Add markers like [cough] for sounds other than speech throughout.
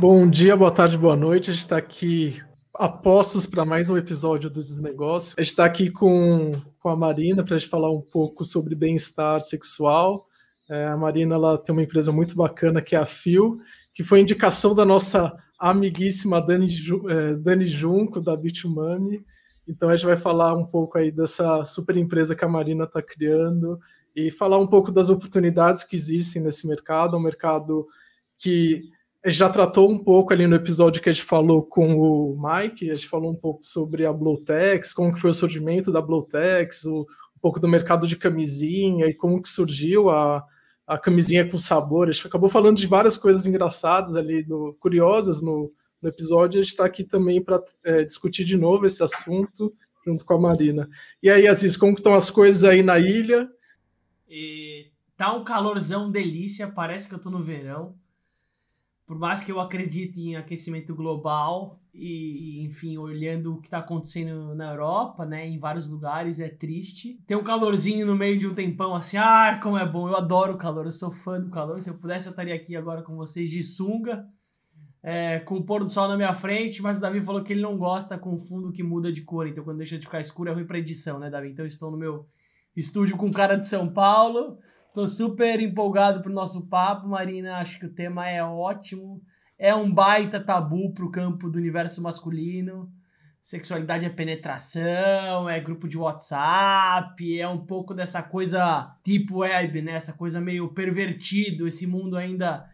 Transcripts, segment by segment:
Bom dia, boa tarde, boa noite. A gente está aqui apostos para mais um episódio do Desnegócio. A gente está aqui com, com a Marina para a gente falar um pouco sobre bem-estar sexual. É, a Marina ela tem uma empresa muito bacana que é a Fio, que foi indicação da nossa amiguíssima Dani, é, Dani Junco, da Bitumami. Então a gente vai falar um pouco aí dessa super empresa que a Marina está criando e falar um pouco das oportunidades que existem nesse mercado, um mercado que já tratou um pouco ali no episódio que a gente falou com o Mike, a gente falou um pouco sobre a Blowtex, como que foi o surgimento da Blowtex, um pouco do mercado de camisinha e como que surgiu a, a camisinha com sabor. A gente acabou falando de várias coisas engraçadas ali, no, curiosas no, no episódio. A gente está aqui também para é, discutir de novo esse assunto junto com a Marina. E aí, Aziz, como estão as coisas aí na ilha? E tá um calorzão delícia, parece que eu tô no verão por mais que eu acredite em aquecimento global e, enfim, olhando o que está acontecendo na Europa, né, em vários lugares, é triste. Tem um calorzinho no meio de um tempão assim, ah, como é bom, eu adoro o calor, eu sou fã do calor. Se eu pudesse, eu estaria aqui agora com vocês de sunga, é, com o pôr do sol na minha frente, mas o Davi falou que ele não gosta com fundo que muda de cor, então quando deixa de ficar escuro é ruim para edição, né, Davi? Então eu estou no meu estúdio com cara de São Paulo Super empolgado pro nosso papo, Marina. Acho que o tema é ótimo. É um baita tabu pro campo do universo masculino. Sexualidade é penetração, é grupo de WhatsApp, é um pouco dessa coisa tipo web, né? Essa coisa meio pervertido, esse mundo ainda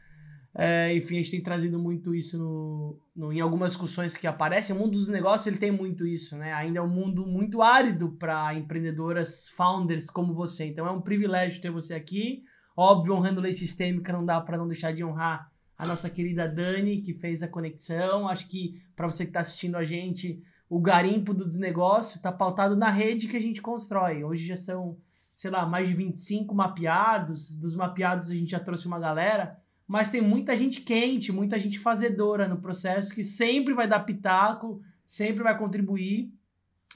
é, enfim, a gente tem trazido muito isso no, no, em algumas discussões que aparecem. O mundo dos negócios ele tem muito isso, né? Ainda é um mundo muito árido para empreendedoras, founders como você. Então é um privilégio ter você aqui. Óbvio, honrando lei sistêmica, não dá para não deixar de honrar a nossa querida Dani, que fez a conexão. Acho que para você que está assistindo a gente, o garimpo do desnegócio está pautado na rede que a gente constrói. Hoje já são, sei lá, mais de 25 mapeados. Dos mapeados a gente já trouxe uma galera mas tem muita gente quente, muita gente fazedora no processo que sempre vai dar pitaco, sempre vai contribuir.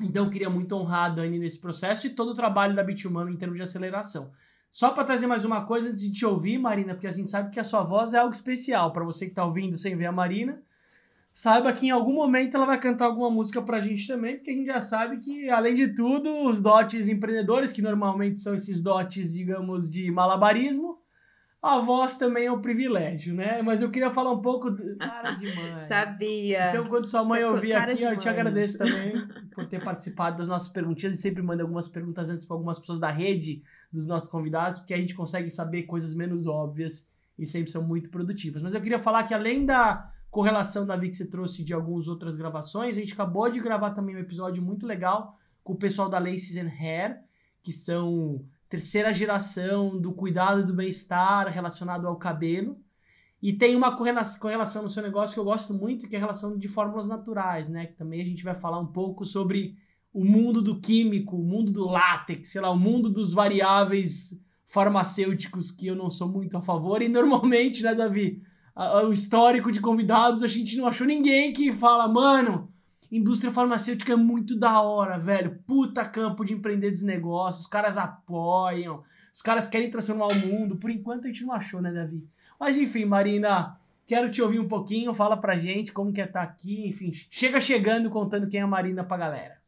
Então eu queria muito honrar a Dani nesse processo e todo o trabalho da Bitumami em termos de aceleração. Só para trazer mais uma coisa antes de te ouvir, Marina, porque a gente sabe que a sua voz é algo especial para você que está ouvindo sem ver a Marina. Saiba que em algum momento ela vai cantar alguma música para a gente também, porque a gente já sabe que, além de tudo, os dotes empreendedores, que normalmente são esses dotes, digamos, de malabarismo, a voz também é um privilégio, né? Mas eu queria falar um pouco. Do... [laughs] Cara de mãe. Sabia. Então, quando sua mãe ouvir aqui, eu te agradeço [laughs] também por ter participado das nossas perguntinhas. E sempre manda algumas perguntas antes para algumas pessoas da rede dos nossos convidados, porque a gente consegue saber coisas menos óbvias e sempre são muito produtivas. Mas eu queria falar que além da correlação da que você trouxe de algumas outras gravações, a gente acabou de gravar também um episódio muito legal com o pessoal da Laces and Hair, que são terceira geração do cuidado do bem-estar relacionado ao cabelo. E tem uma correlação no seu negócio que eu gosto muito, que é a relação de fórmulas naturais, né? Que também a gente vai falar um pouco sobre o mundo do químico, o mundo do látex, sei lá, o mundo dos variáveis farmacêuticos que eu não sou muito a favor. E normalmente, né, Davi? O histórico de convidados, a gente não achou ninguém que fala, mano, Indústria farmacêutica é muito da hora, velho. Puta campo de empreender dos negócios. Os caras apoiam. Os caras querem transformar o mundo. Por enquanto a gente não achou, né, Davi? Mas enfim, Marina, quero te ouvir um pouquinho. Fala pra gente como que é estar tá aqui. Enfim, chega chegando contando quem é a Marina pra galera.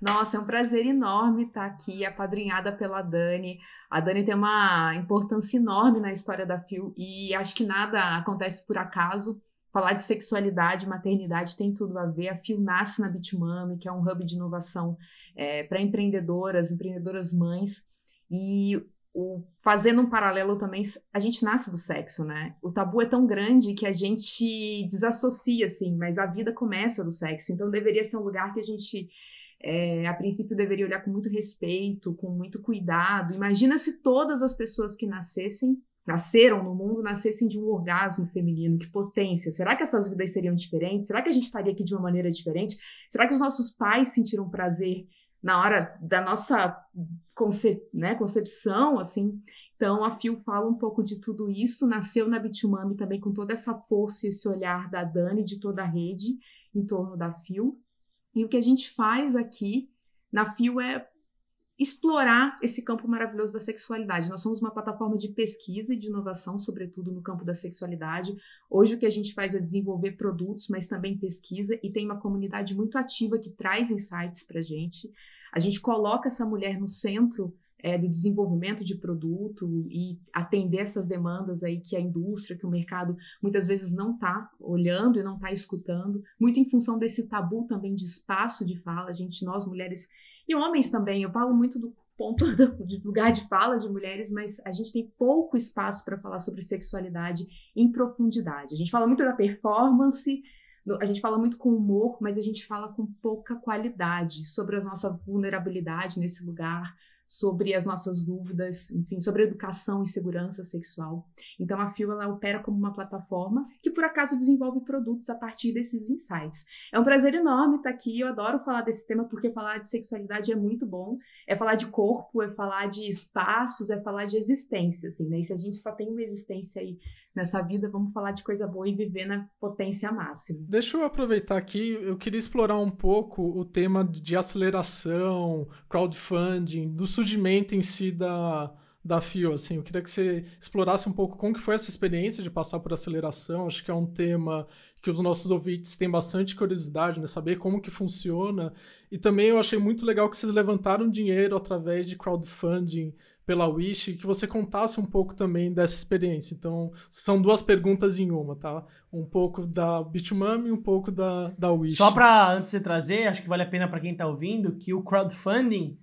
Nossa, é um prazer enorme estar aqui, apadrinhada pela Dani. A Dani tem uma importância enorme na história da Fio e acho que nada acontece por acaso. Falar de sexualidade, maternidade tem tudo a ver. A Fio nasce na Bitmami, que é um hub de inovação é, para empreendedoras, empreendedoras mães. E o, fazendo um paralelo também, a gente nasce do sexo, né? O tabu é tão grande que a gente desassocia, assim, mas a vida começa do sexo. Então deveria ser um lugar que a gente é, a princípio deveria olhar com muito respeito, com muito cuidado. Imagina se todas as pessoas que nascessem nasceram no mundo nascessem de um orgasmo feminino, que potência. Será que essas vidas seriam diferentes? Será que a gente estaria aqui de uma maneira diferente? Será que os nossos pais sentiram prazer na hora da nossa conce né, concepção, assim? Então, a Fio fala um pouco de tudo isso, nasceu na Bitumami também com toda essa força e esse olhar da Dani, de toda a rede em torno da Fio. E o que a gente faz aqui na Fio é explorar esse campo maravilhoso da sexualidade. Nós somos uma plataforma de pesquisa e de inovação, sobretudo no campo da sexualidade. Hoje o que a gente faz é desenvolver produtos, mas também pesquisa e tem uma comunidade muito ativa que traz insights para a gente. A gente coloca essa mulher no centro é, do desenvolvimento de produto e atender essas demandas aí que a indústria, que o mercado muitas vezes não está olhando e não está escutando, muito em função desse tabu também de espaço de fala. A gente, nós mulheres e homens também, eu falo muito do ponto [laughs] de lugar de fala de mulheres, mas a gente tem pouco espaço para falar sobre sexualidade em profundidade. A gente fala muito da performance, a gente fala muito com humor, mas a gente fala com pouca qualidade sobre a nossa vulnerabilidade nesse lugar, sobre as nossas dúvidas, enfim, sobre educação e segurança sexual. Então a Fio ela opera como uma plataforma que por acaso desenvolve produtos a partir desses insights. É um prazer enorme estar aqui, eu adoro falar desse tema porque falar de sexualidade é muito bom. É falar de corpo, é falar de espaços, é falar de existência, assim, né? E se a gente só tem uma existência aí nessa vida, vamos falar de coisa boa e viver na potência máxima. Deixa eu aproveitar aqui, eu queria explorar um pouco o tema de aceleração, crowdfunding, do surgimento em si da, da FIO, assim, eu queria que você explorasse um pouco como que foi essa experiência de passar por aceleração, acho que é um tema que os nossos ouvintes têm bastante curiosidade, né, saber como que funciona, e também eu achei muito legal que vocês levantaram dinheiro através de crowdfunding pela Wish, que você contasse um pouco também dessa experiência. Então, são duas perguntas em uma, tá? Um pouco da Bitmami e um pouco da, da Wish. Só para antes de trazer, acho que vale a pena para quem está ouvindo, que o crowdfunding,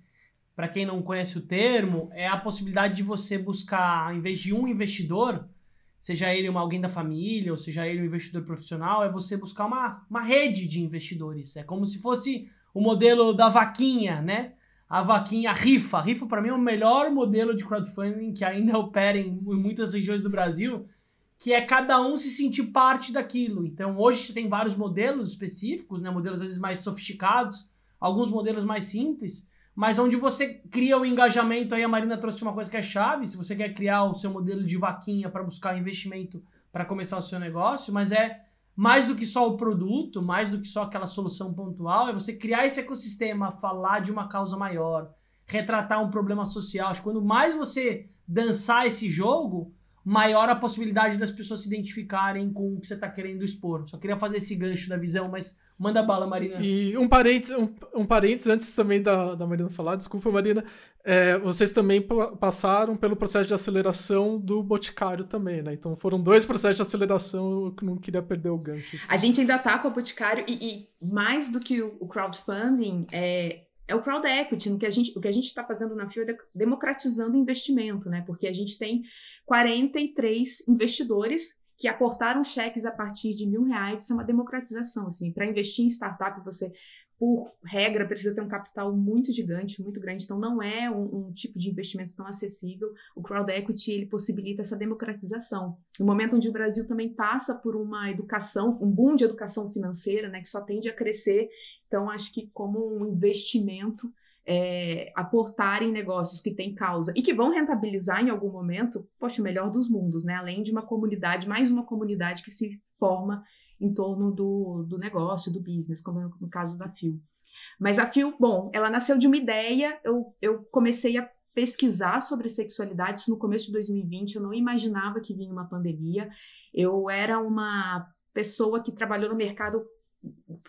para quem não conhece o termo, é a possibilidade de você buscar, em vez de um investidor, seja ele uma, alguém da família, ou seja ele um investidor profissional, é você buscar uma, uma rede de investidores. É como se fosse o modelo da vaquinha, né? A vaquinha, a rifa. A rifa, para mim, é o melhor modelo de crowdfunding que ainda [laughs] opera em, muitas regiões do Brasil, que é cada um se sentir parte daquilo. Então, hoje tem vários modelos específicos, né? modelos às vezes mais sofisticados, alguns modelos mais simples, mas onde você cria o engajamento. Aí a Marina trouxe uma coisa que é chave: se você quer criar o seu modelo de vaquinha para buscar investimento para começar o seu negócio, mas é mais do que só o produto, mais do que só aquela solução pontual, é você criar esse ecossistema, falar de uma causa maior, retratar um problema social. Acho que quando mais você dançar esse jogo, maior a possibilidade das pessoas se identificarem com o que você está querendo expor. Só queria fazer esse gancho da visão, mas Manda bala, Marina. E um parênteses, um, um parênteses antes também da, da Marina falar, desculpa, Marina. É, vocês também passaram pelo processo de aceleração do Boticário também, né? Então foram dois processos de aceleração, eu não queria perder o gancho. A gente ainda tá com o Boticário e, e mais do que o, o crowdfunding, é, é o crowd equity, no que a gente, o que a gente está fazendo na FIO é democratizando investimento, né? Porque a gente tem 43 investidores que aportaram cheques a partir de mil reais, isso é uma democratização, assim, para investir em startup você, por regra, precisa ter um capital muito gigante, muito grande, então não é um, um tipo de investimento tão acessível, o crowd equity, ele possibilita essa democratização, no momento onde o Brasil também passa por uma educação, um boom de educação financeira, né, que só tende a crescer, então acho que como um investimento, é, aportar em negócios que têm causa e que vão rentabilizar em algum momento, poxa, o melhor dos mundos, né? Além de uma comunidade, mais uma comunidade que se forma em torno do, do negócio, do business, como no caso da Fio. Mas a Fio, bom, ela nasceu de uma ideia, eu, eu comecei a pesquisar sobre sexualidade isso no começo de 2020, eu não imaginava que vinha uma pandemia, eu era uma pessoa que trabalhou no mercado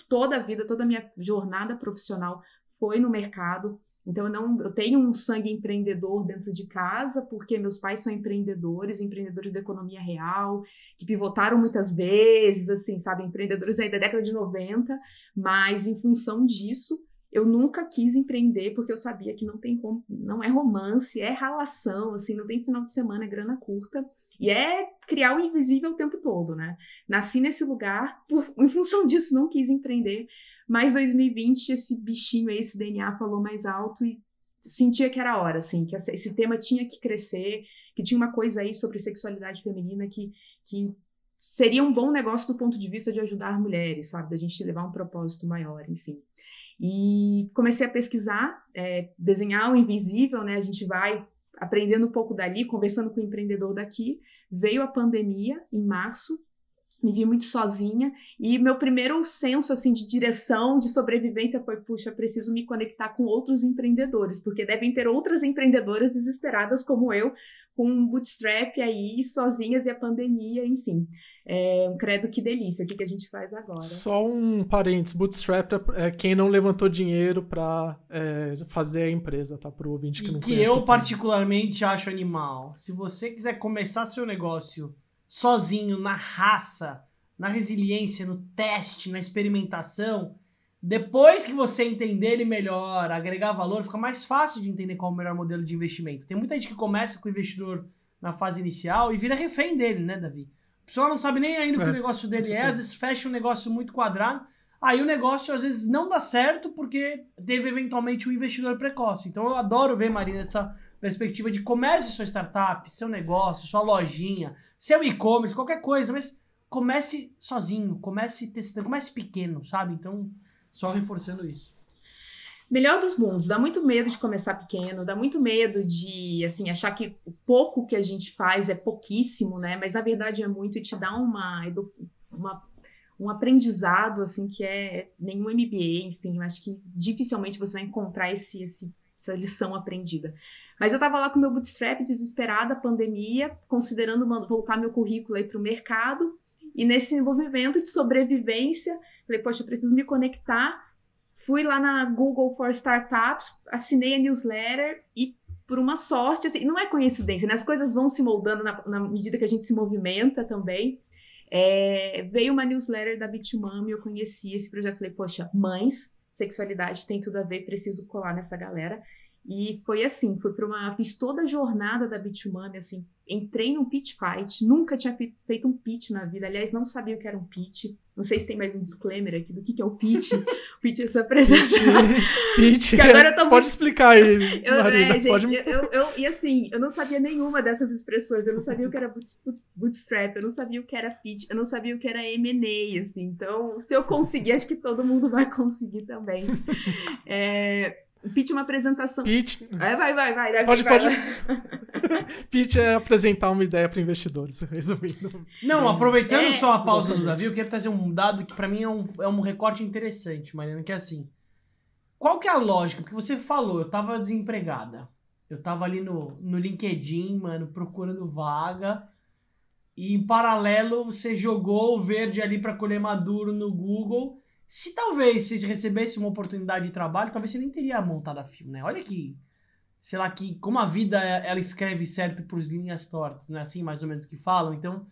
toda a vida, toda a minha jornada profissional foi no mercado. Então eu não, eu tenho um sangue empreendedor dentro de casa, porque meus pais são empreendedores, empreendedores da economia real, que pivotaram muitas vezes, assim, sabe, empreendedores aí da década de 90, mas em função disso, eu nunca quis empreender porque eu sabia que não tem não é romance, é relação, assim, não tem final de semana, é grana curta. E é criar o invisível o tempo todo, né? Nasci nesse lugar, por, em função disso, não quis empreender. Mas 2020, esse bichinho aí, esse DNA falou mais alto e sentia que era hora, assim, que esse tema tinha que crescer, que tinha uma coisa aí sobre sexualidade feminina que, que seria um bom negócio do ponto de vista de ajudar mulheres, sabe? Da gente levar um propósito maior, enfim. E comecei a pesquisar, é, desenhar o invisível, né? A gente vai aprendendo um pouco dali, conversando com o empreendedor daqui. Veio a pandemia em março, me vi muito sozinha e meu primeiro senso assim de direção, de sobrevivência foi, puxa, preciso me conectar com outros empreendedores, porque devem ter outras empreendedoras desesperadas como eu, com um bootstrap aí, sozinhas e a pandemia, enfim. É um credo que delícia. O que, que a gente faz agora? Só um parênteses: bootstrap é quem não levantou dinheiro para é, fazer a empresa, tá? Para o ouvinte que e não que eu, particularmente, acho animal. Se você quiser começar seu negócio sozinho, na raça, na resiliência, no teste, na experimentação, depois que você entender ele melhor, agregar valor, fica mais fácil de entender qual é o melhor modelo de investimento. Tem muita gente que começa com o investidor na fase inicial e vira refém dele, né, Davi? A pessoa não sabe nem ainda o que o é, negócio dele é, às vezes fecha um negócio muito quadrado. Aí o negócio às vezes não dá certo porque teve eventualmente um investidor precoce. Então eu adoro ver, Marina, essa perspectiva de comece sua startup, seu negócio, sua lojinha, seu e-commerce, qualquer coisa, mas comece sozinho, comece testando, comece pequeno, sabe? Então, só reforçando isso. Melhor dos mundos, dá muito medo de começar pequeno, dá muito medo de, assim, achar que o pouco que a gente faz é pouquíssimo, né? Mas na verdade é muito e te dá uma, uma um aprendizado, assim, que é nenhum MBA, enfim, eu acho que dificilmente você vai encontrar esse, esse, essa lição aprendida. Mas eu estava lá com meu bootstrap, desesperada, pandemia, considerando voltar meu currículo aí para o mercado, e nesse movimento de sobrevivência, falei, poxa, eu preciso me conectar Fui lá na Google for Startups, assinei a newsletter e, por uma sorte, assim, não é coincidência, né? As coisas vão se moldando na, na medida que a gente se movimenta também. É, veio uma newsletter da Bitmami, eu conheci esse projeto, falei, poxa, mães, sexualidade tem tudo a ver, preciso colar nessa galera. E foi assim, fui para uma, fiz toda a jornada da Bitmami, assim, entrei num pitch fight, nunca tinha feito um pitch na vida, aliás, não sabia o que era um pitch. Não sei se tem mais um disclaimer aqui do que, que é o pitch. [laughs] o pitch é essa apresentação. pitch. Pode muito... explicar aí, eu, Marina. É, gente, pode... eu, eu, e assim, eu não sabia nenhuma dessas expressões. Eu não sabia o que era bootstrap, eu não sabia o que era pitch, eu não sabia o que era M&A, assim. Então, se eu conseguir, acho que todo mundo vai conseguir também. [laughs] É, Pitch é uma apresentação. Pitch. É, vai, vai, vai. pode, vai, pode. [laughs] Vai. Pitch é apresentar uma ideia para investidores, [laughs] resumindo. Não, aproveitando é, só a pausa do Davi, eu quero trazer um dado que para mim é um, é um recorte interessante, Mariana, que é assim. Qual que é a lógica? Porque você falou, eu tava desempregada. Eu tava ali no, no LinkedIn, mano, procurando vaga. E em paralelo, você jogou o verde ali para colher maduro no Google se talvez você recebesse uma oportunidade de trabalho, talvez você nem teria montado a fio, né? Olha que, sei lá, que como a vida ela escreve certo por linhas tortas, né? Assim, mais ou menos que falam. Então,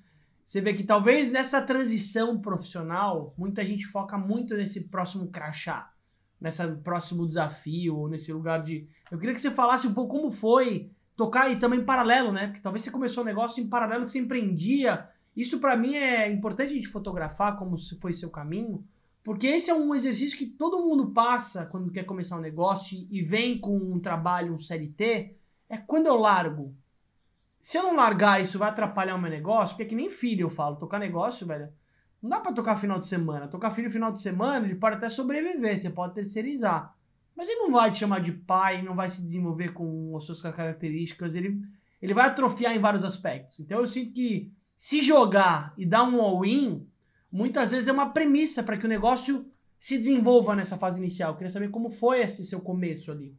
você vê que talvez nessa transição profissional, muita gente foca muito nesse próximo crachá, nesse próximo desafio, ou nesse lugar de. Eu queria que você falasse um pouco como foi tocar e também em paralelo, né? Porque talvez você começou um negócio em paralelo que você empreendia. Isso para mim é importante a gente fotografar como foi seu caminho porque esse é um exercício que todo mundo passa quando quer começar um negócio e vem com um trabalho, um CLT, é quando eu largo. Se eu não largar, isso vai atrapalhar o meu negócio, porque é que nem filho eu falo, tocar negócio, velho, não dá para tocar final de semana. Tocar filho final de semana, ele pode até sobreviver, você pode terceirizar. Mas ele não vai te chamar de pai, não vai se desenvolver com as suas características, ele, ele vai atrofiar em vários aspectos. Então eu sinto que se jogar e dar um all-in, muitas vezes é uma premissa para que o negócio se desenvolva nessa fase inicial. Eu queria saber como foi esse seu começo ali.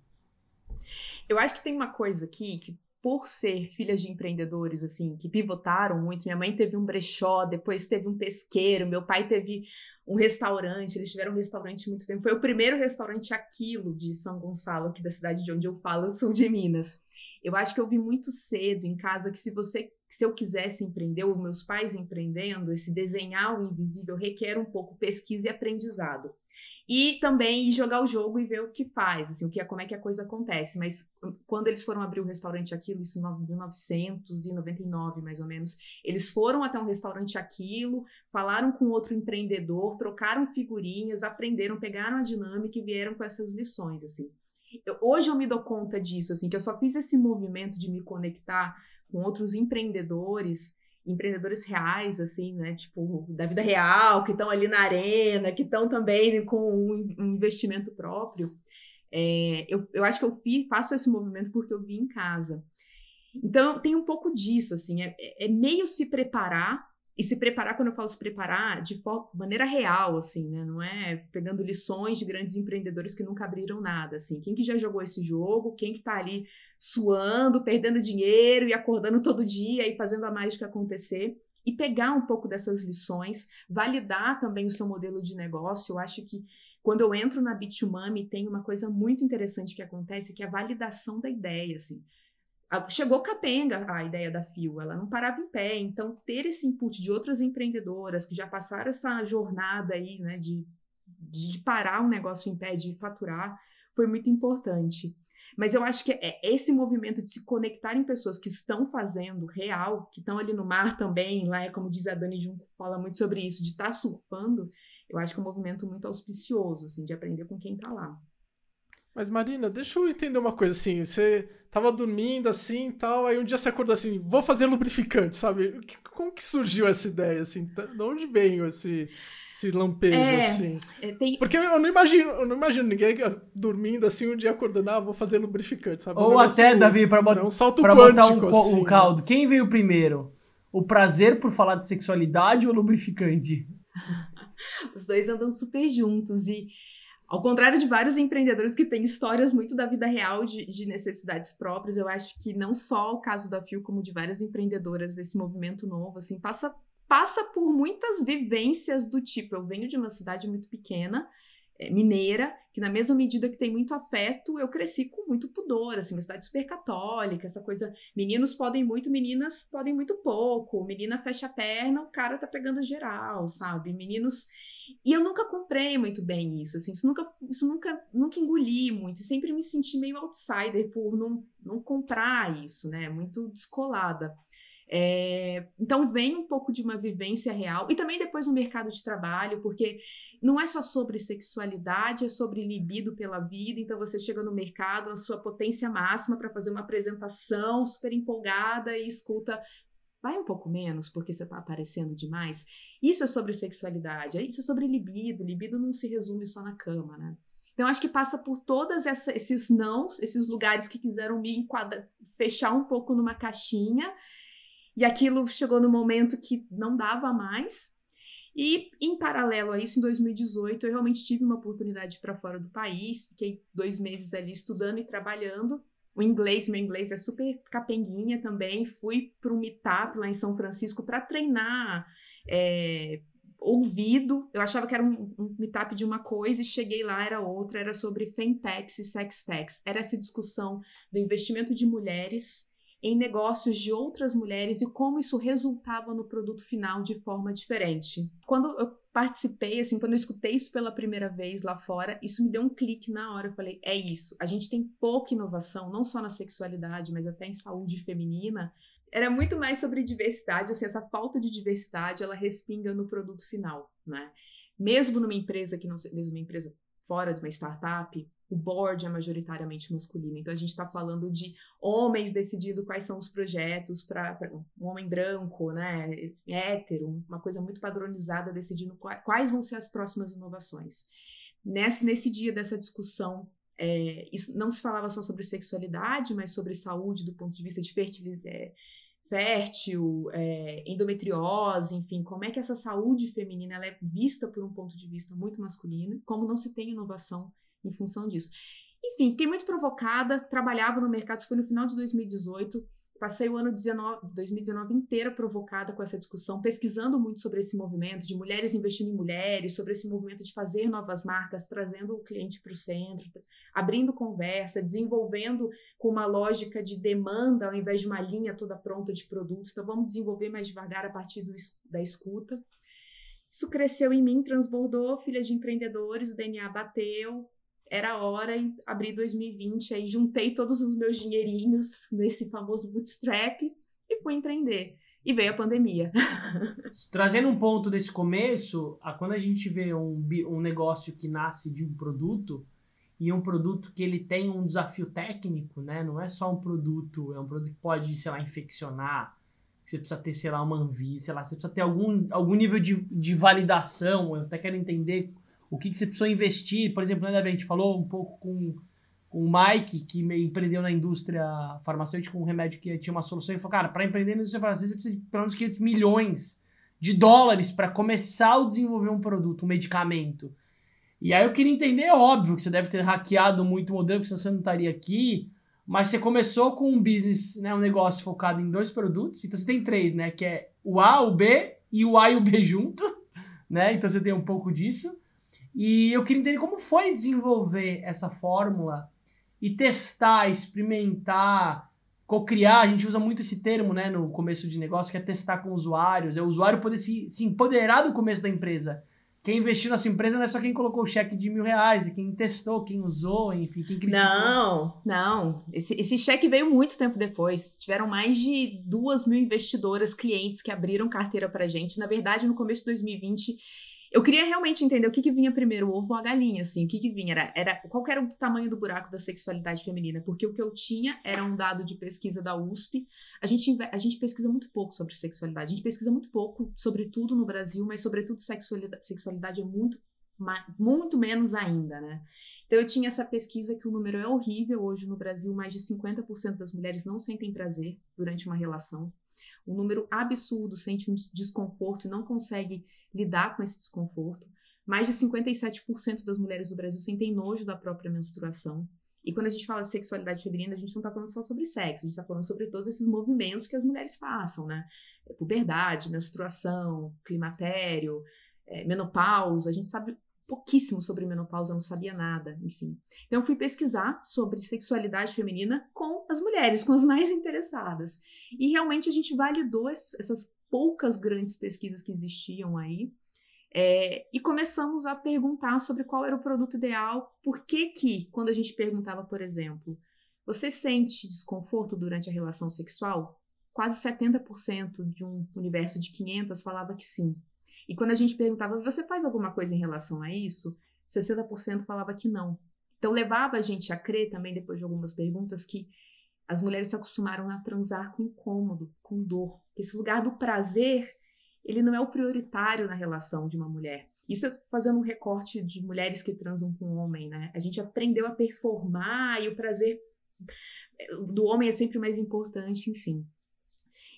Eu acho que tem uma coisa aqui que por ser filhas de empreendedores, assim, que pivotaram muito. Minha mãe teve um brechó, depois teve um pesqueiro, meu pai teve um restaurante, eles tiveram um restaurante muito tempo. Foi o primeiro restaurante aquilo de São Gonçalo, aqui da cidade de onde eu falo, sul de Minas. Eu acho que eu vi muito cedo em casa que se você se eu quisesse empreender, ou meus pais empreendendo, esse desenhar o invisível requer um pouco pesquisa e aprendizado. E também jogar o jogo e ver o que faz, assim, o que é, como é que a coisa acontece. Mas hum, quando eles foram abrir o restaurante Aquilo, isso em 1999, mais ou menos, eles foram até um restaurante Aquilo, falaram com outro empreendedor, trocaram figurinhas, aprenderam, pegaram a dinâmica e vieram com essas lições, assim. Eu, hoje eu me dou conta disso, assim, que eu só fiz esse movimento de me conectar com outros empreendedores, empreendedores reais, assim, né? Tipo, da vida real, que estão ali na arena, que estão também com um investimento próprio. É, eu, eu acho que eu faço esse movimento porque eu vi em casa. Então, tem um pouco disso, assim, é, é meio se preparar e se preparar, quando eu falo se preparar, de maneira real, assim, né? Não é pegando lições de grandes empreendedores que nunca abriram nada, assim. Quem que já jogou esse jogo, quem que tá ali suando, perdendo dinheiro e acordando todo dia e fazendo a mágica acontecer. E pegar um pouco dessas lições, validar também o seu modelo de negócio. Eu acho que quando eu entro na Bitumami, tem uma coisa muito interessante que acontece, que é a validação da ideia, assim chegou capenga a ideia da Fio, ela não parava em pé. Então, ter esse input de outras empreendedoras que já passaram essa jornada aí, né, de, de parar um negócio em pé, de faturar, foi muito importante. Mas eu acho que é esse movimento de se conectar em pessoas que estão fazendo real, que estão ali no mar também, lá é como diz a Dani Junco, fala muito sobre isso, de estar tá surfando, eu acho que é um movimento muito auspicioso, assim, de aprender com quem está lá. Mas Marina, deixa eu entender uma coisa assim. Você tava dormindo assim e tal, aí um dia você acordou assim, vou fazer lubrificante, sabe? Como que surgiu essa ideia assim? De onde veio esse, esse lampejo é, assim? É, tem... Porque eu não imagino, eu não imagino ninguém dormindo assim um dia acordando, ah, vou fazer lubrificante, sabe? Ou até, Davi, para botar, um salto pra quântico, botar um, assim, um caldo. Né? Quem veio primeiro? O prazer por falar de sexualidade ou o lubrificante? [laughs] Os dois andam super juntos e ao contrário de vários empreendedores que têm histórias muito da vida real de, de, necessidades próprias, eu acho que não só o caso da Fio, como de várias empreendedoras desse movimento novo, assim, passa, passa por muitas vivências do tipo, eu venho de uma cidade muito pequena, é, mineira, que na mesma medida que tem muito afeto, eu cresci com muito pudor, assim, uma cidade super católica, essa coisa, meninos podem muito, meninas podem muito pouco, menina fecha a perna, o cara tá pegando geral, sabe? Meninos e eu nunca comprei muito bem isso, assim, isso nunca, isso nunca, nunca engoli muito, sempre me senti meio outsider por não, não comprar isso, né, muito descolada. É, então vem um pouco de uma vivência real e também depois no mercado de trabalho, porque não é só sobre sexualidade, é sobre libido pela vida. Então você chega no mercado na sua potência máxima para fazer uma apresentação super empolgada e escuta vai um pouco menos porque você está aparecendo demais. Isso é sobre sexualidade, isso é sobre libido. Libido não se resume só na cama, né? Então, acho que passa por todos esses nãos, esses lugares que quiseram me fechar um pouco numa caixinha. E aquilo chegou no momento que não dava mais. E, em paralelo a isso, em 2018, eu realmente tive uma oportunidade para fora do país. Fiquei dois meses ali estudando e trabalhando o inglês, meu inglês é super capenguinha também. Fui para um meetup lá em São Francisco para treinar é, ouvido. Eu achava que era um, um meetup de uma coisa e cheguei lá, era outra, era sobre fintechs e sextechs. Era essa discussão do investimento de mulheres em negócios de outras mulheres e como isso resultava no produto final de forma diferente. Quando eu participei, assim, quando eu escutei isso pela primeira vez lá fora, isso me deu um clique na hora. Eu falei, é isso. A gente tem pouca inovação, não só na sexualidade, mas até em saúde feminina. Era muito mais sobre diversidade, assim, essa falta de diversidade, ela respinga no produto final, né? Mesmo numa empresa que não mesmo uma empresa fora de uma startup, o board é majoritariamente masculino. Então a gente está falando de homens decidindo quais são os projetos para um homem branco, né, hétero, uma coisa muito padronizada, decidindo quais vão ser as próximas inovações. Nesse, nesse dia dessa discussão, é, isso não se falava só sobre sexualidade, mas sobre saúde do ponto de vista de fertilidade. É, fértil, é, endometriose, enfim, como é que essa saúde feminina é vista por um ponto de vista muito masculino, como não se tem inovação em função disso. Enfim, fiquei muito provocada, trabalhava no mercado, isso foi no final de 2018, passei o ano 19, 2019 inteiro provocada com essa discussão, pesquisando muito sobre esse movimento de mulheres investindo em mulheres, sobre esse movimento de fazer novas marcas, trazendo o cliente para o centro, abrindo conversa, desenvolvendo com uma lógica de demanda ao invés de uma linha toda pronta de produtos. Então, vamos desenvolver mais devagar a partir do, da escuta. Isso cresceu em mim, transbordou, filha de empreendedores, o DNA bateu, era hora abri 2020, aí juntei todos os meus dinheirinhos nesse famoso bootstrap e fui empreender. E veio a pandemia. [laughs] Trazendo um ponto desse começo, quando a gente vê um, um negócio que nasce de um produto, e um produto que ele tem um desafio técnico, né? Não é só um produto, é um produto que pode, sei lá, infeccionar, você precisa ter, sei lá, uma Anvisa, sei lá, você precisa ter algum, algum nível de, de validação, eu até quero entender o que, que você precisou investir. Por exemplo, né, a gente falou um pouco com, com o Mike, que empreendeu na indústria farmacêutica um remédio que tinha uma solução, e falou, cara, para empreender na indústria farmacêutica você precisa de pelo menos 500 milhões de dólares para começar a desenvolver um produto, um medicamento. E aí eu queria entender, é óbvio que você deve ter hackeado muito o modelo, porque senão você não estaria aqui. Mas você começou com um business, né, um negócio focado em dois produtos. Então você tem três, né? Que é o A, o B e o A e o B junto, [laughs] né? Então você tem um pouco disso. E eu queria entender como foi desenvolver essa fórmula e testar, experimentar, co-criar. A gente usa muito esse termo, né, no começo de negócio, que é testar com usuários. É o usuário poder se, se empoderar do começo da empresa. Quem investiu na sua empresa não é só quem colocou o cheque de mil reais, é quem testou, quem usou, enfim, quem criticou. Não, não. Esse, esse cheque veio muito tempo depois. Tiveram mais de duas mil investidoras, clientes que abriram carteira pra gente. Na verdade, no começo de 2020, eu queria realmente entender o que, que vinha primeiro, o ovo ou a galinha, assim, o que, que vinha, era, era qual era o tamanho do buraco da sexualidade feminina, porque o que eu tinha era um dado de pesquisa da USP, a gente, a gente pesquisa muito pouco sobre sexualidade, a gente pesquisa muito pouco sobre tudo no Brasil, mas sobretudo sexualidade, sexualidade é muito, muito menos ainda, né? Então eu tinha essa pesquisa que o número é horrível. Hoje no Brasil, mais de 50% das mulheres não sentem prazer durante uma relação, um número absurdo sente um desconforto e não consegue lidar com esse desconforto. Mais de 57% das mulheres do Brasil sentem nojo da própria menstruação. E quando a gente fala de sexualidade feminina, a gente não está falando só sobre sexo, a gente está falando sobre todos esses movimentos que as mulheres passam, né? Puberdade, menstruação, climatério, é, menopausa. A gente sabe pouquíssimo sobre menopausa, eu não sabia nada, enfim. Então fui pesquisar sobre sexualidade feminina com as mulheres, com as mais interessadas. E realmente a gente validou essas poucas grandes pesquisas que existiam aí. É, e começamos a perguntar sobre qual era o produto ideal, por que que, quando a gente perguntava, por exemplo, você sente desconforto durante a relação sexual? Quase 70% de um universo de 500 falava que sim. E quando a gente perguntava, você faz alguma coisa em relação a isso? 60% falava que não. Então levava a gente a crer também, depois de algumas perguntas, que as mulheres se acostumaram a transar com incômodo, com dor. Esse lugar do prazer, ele não é o prioritário na relação de uma mulher. Isso fazendo um recorte de mulheres que transam com homem, né? A gente aprendeu a performar e o prazer do homem é sempre mais importante, enfim.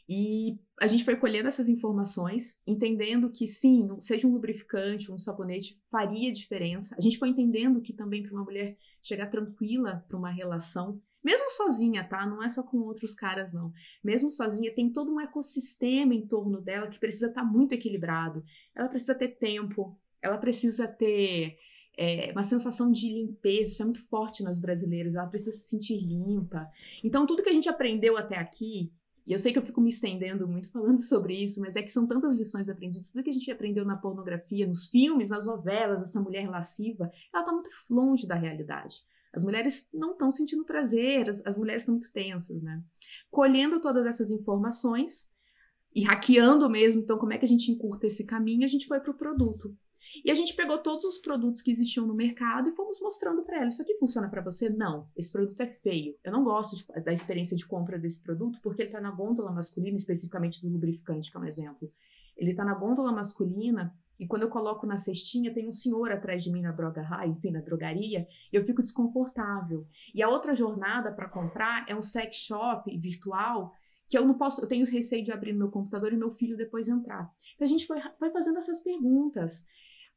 E a gente foi colhendo essas informações, entendendo que sim, seja um lubrificante, um sabonete, faria diferença. A gente foi entendendo que também para uma mulher chegar tranquila para uma relação, mesmo sozinha, tá? Não é só com outros caras, não. Mesmo sozinha, tem todo um ecossistema em torno dela que precisa estar tá muito equilibrado. Ela precisa ter tempo, ela precisa ter é, uma sensação de limpeza, isso é muito forte nas brasileiras, ela precisa se sentir limpa. Então, tudo que a gente aprendeu até aqui e eu sei que eu fico me estendendo muito falando [laughs] sobre isso, mas é que são tantas lições aprendidas. Tudo que a gente aprendeu na pornografia, nos filmes, nas novelas, essa mulher lasciva, ela está muito longe da realidade. As mulheres não estão sentindo prazer, as, as mulheres estão muito tensas, né? Colhendo todas essas informações e hackeando mesmo, então como é que a gente encurta esse caminho? A gente foi para o produto. E a gente pegou todos os produtos que existiam no mercado e fomos mostrando para ela: isso aqui funciona para você? Não, esse produto é feio. Eu não gosto de, da experiência de compra desse produto porque ele está na gôndola masculina, especificamente do lubrificante, que é um exemplo. Ele está na gôndola masculina e quando eu coloco na cestinha, tem um senhor atrás de mim na droga high, enfim, na drogaria, eu fico desconfortável. E a outra jornada para comprar é um sex shop virtual que eu não posso, eu tenho receio de abrir meu computador e meu filho depois entrar. Então a gente foi, foi fazendo essas perguntas.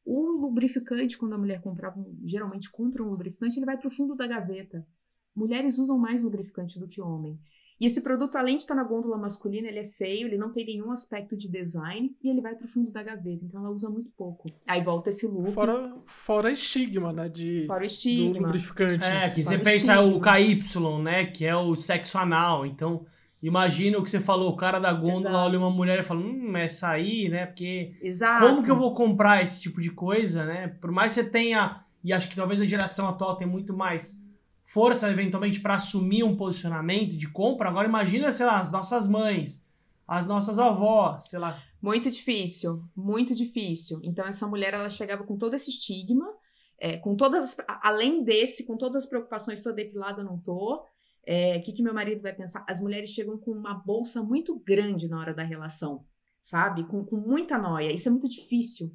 O lubrificante, quando a mulher comprava, geralmente compra um lubrificante, ele vai para o fundo da gaveta. Mulheres usam mais lubrificante do que homem. E esse produto, além de estar na gôndola masculina, ele é feio, ele não tem nenhum aspecto de design e ele vai para o fundo da gaveta. Então ela usa muito pouco. Aí volta esse look. Fora, fora estigma, né? De, fora o estigma. Do lubrificante. É, que você pensa o KY, né? Que é o sexo anal. Então Imagina o que você falou, o cara da gôndola Exato. olha uma mulher e fala, hum, essa aí, né? Porque Exato. como que eu vou comprar esse tipo de coisa, né? Por mais que você tenha, e acho que talvez a geração atual tenha muito mais força, eventualmente, para assumir um posicionamento de compra. Agora imagina, sei lá, as nossas mães, as nossas avós, sei lá. Muito difícil, muito difícil. Então essa mulher, ela chegava com todo esse estigma, é, com todas, as, além desse, com todas as preocupações, tô depilada, não tô é, o que, que meu marido vai pensar? As mulheres chegam com uma bolsa muito grande na hora da relação, sabe? Com, com muita noia. Isso é muito difícil.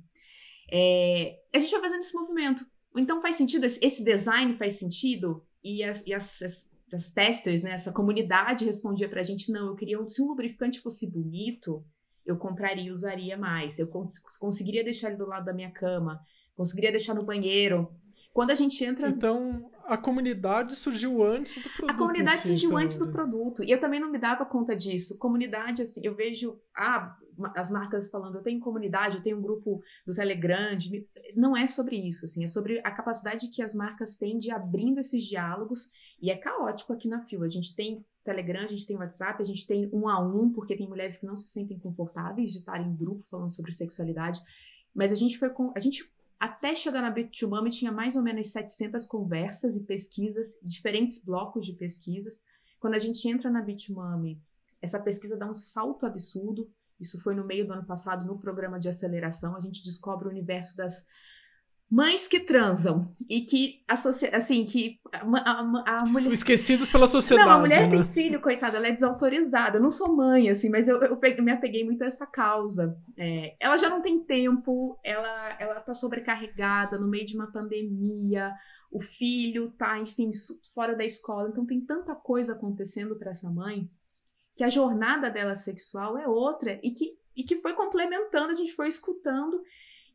É, a gente vai fazendo esse movimento. Então faz sentido, esse design faz sentido, e as, e as, as, as testers, né, essa comunidade respondia pra gente, não, eu queria, se um lubrificante fosse bonito, eu compraria e usaria mais. Eu cons conseguiria deixar ele do lado da minha cama, conseguiria deixar no banheiro. Quando a gente entra. Então, a comunidade surgiu antes do produto. A comunidade si, surgiu então, antes do né? produto. E eu também não me dava conta disso. Comunidade, assim, eu vejo ah, as marcas falando, eu tenho comunidade, eu tenho um grupo do Telegram. de- Não é sobre isso, assim, é sobre a capacidade que as marcas têm de abrindo esses diálogos. E é caótico aqui na Fio. A gente tem Telegram, a gente tem WhatsApp, a gente tem um a um, porque tem mulheres que não se sentem confortáveis de estar em grupo falando sobre sexualidade. Mas a gente foi com. A gente até chegar na Bit2Mami tinha mais ou menos 700 conversas e pesquisas, diferentes blocos de pesquisas. Quando a gente entra na Bitmami, essa pesquisa dá um salto absurdo. Isso foi no meio do ano passado, no programa de aceleração. A gente descobre o universo das mães que transam e que assim, que a, a, a mulher Esquecidos pela sociedade. não, a mulher né? tem filho, coitada, ela é desautorizada. Eu não sou mãe, assim, mas eu, eu me apeguei muito a essa causa. É, ela já não tem tempo, ela, ela tá sobrecarregada no meio de uma pandemia, o filho tá, enfim, fora da escola. Então tem tanta coisa acontecendo para essa mãe que a jornada dela sexual é outra e que, e que foi complementando, a gente foi escutando.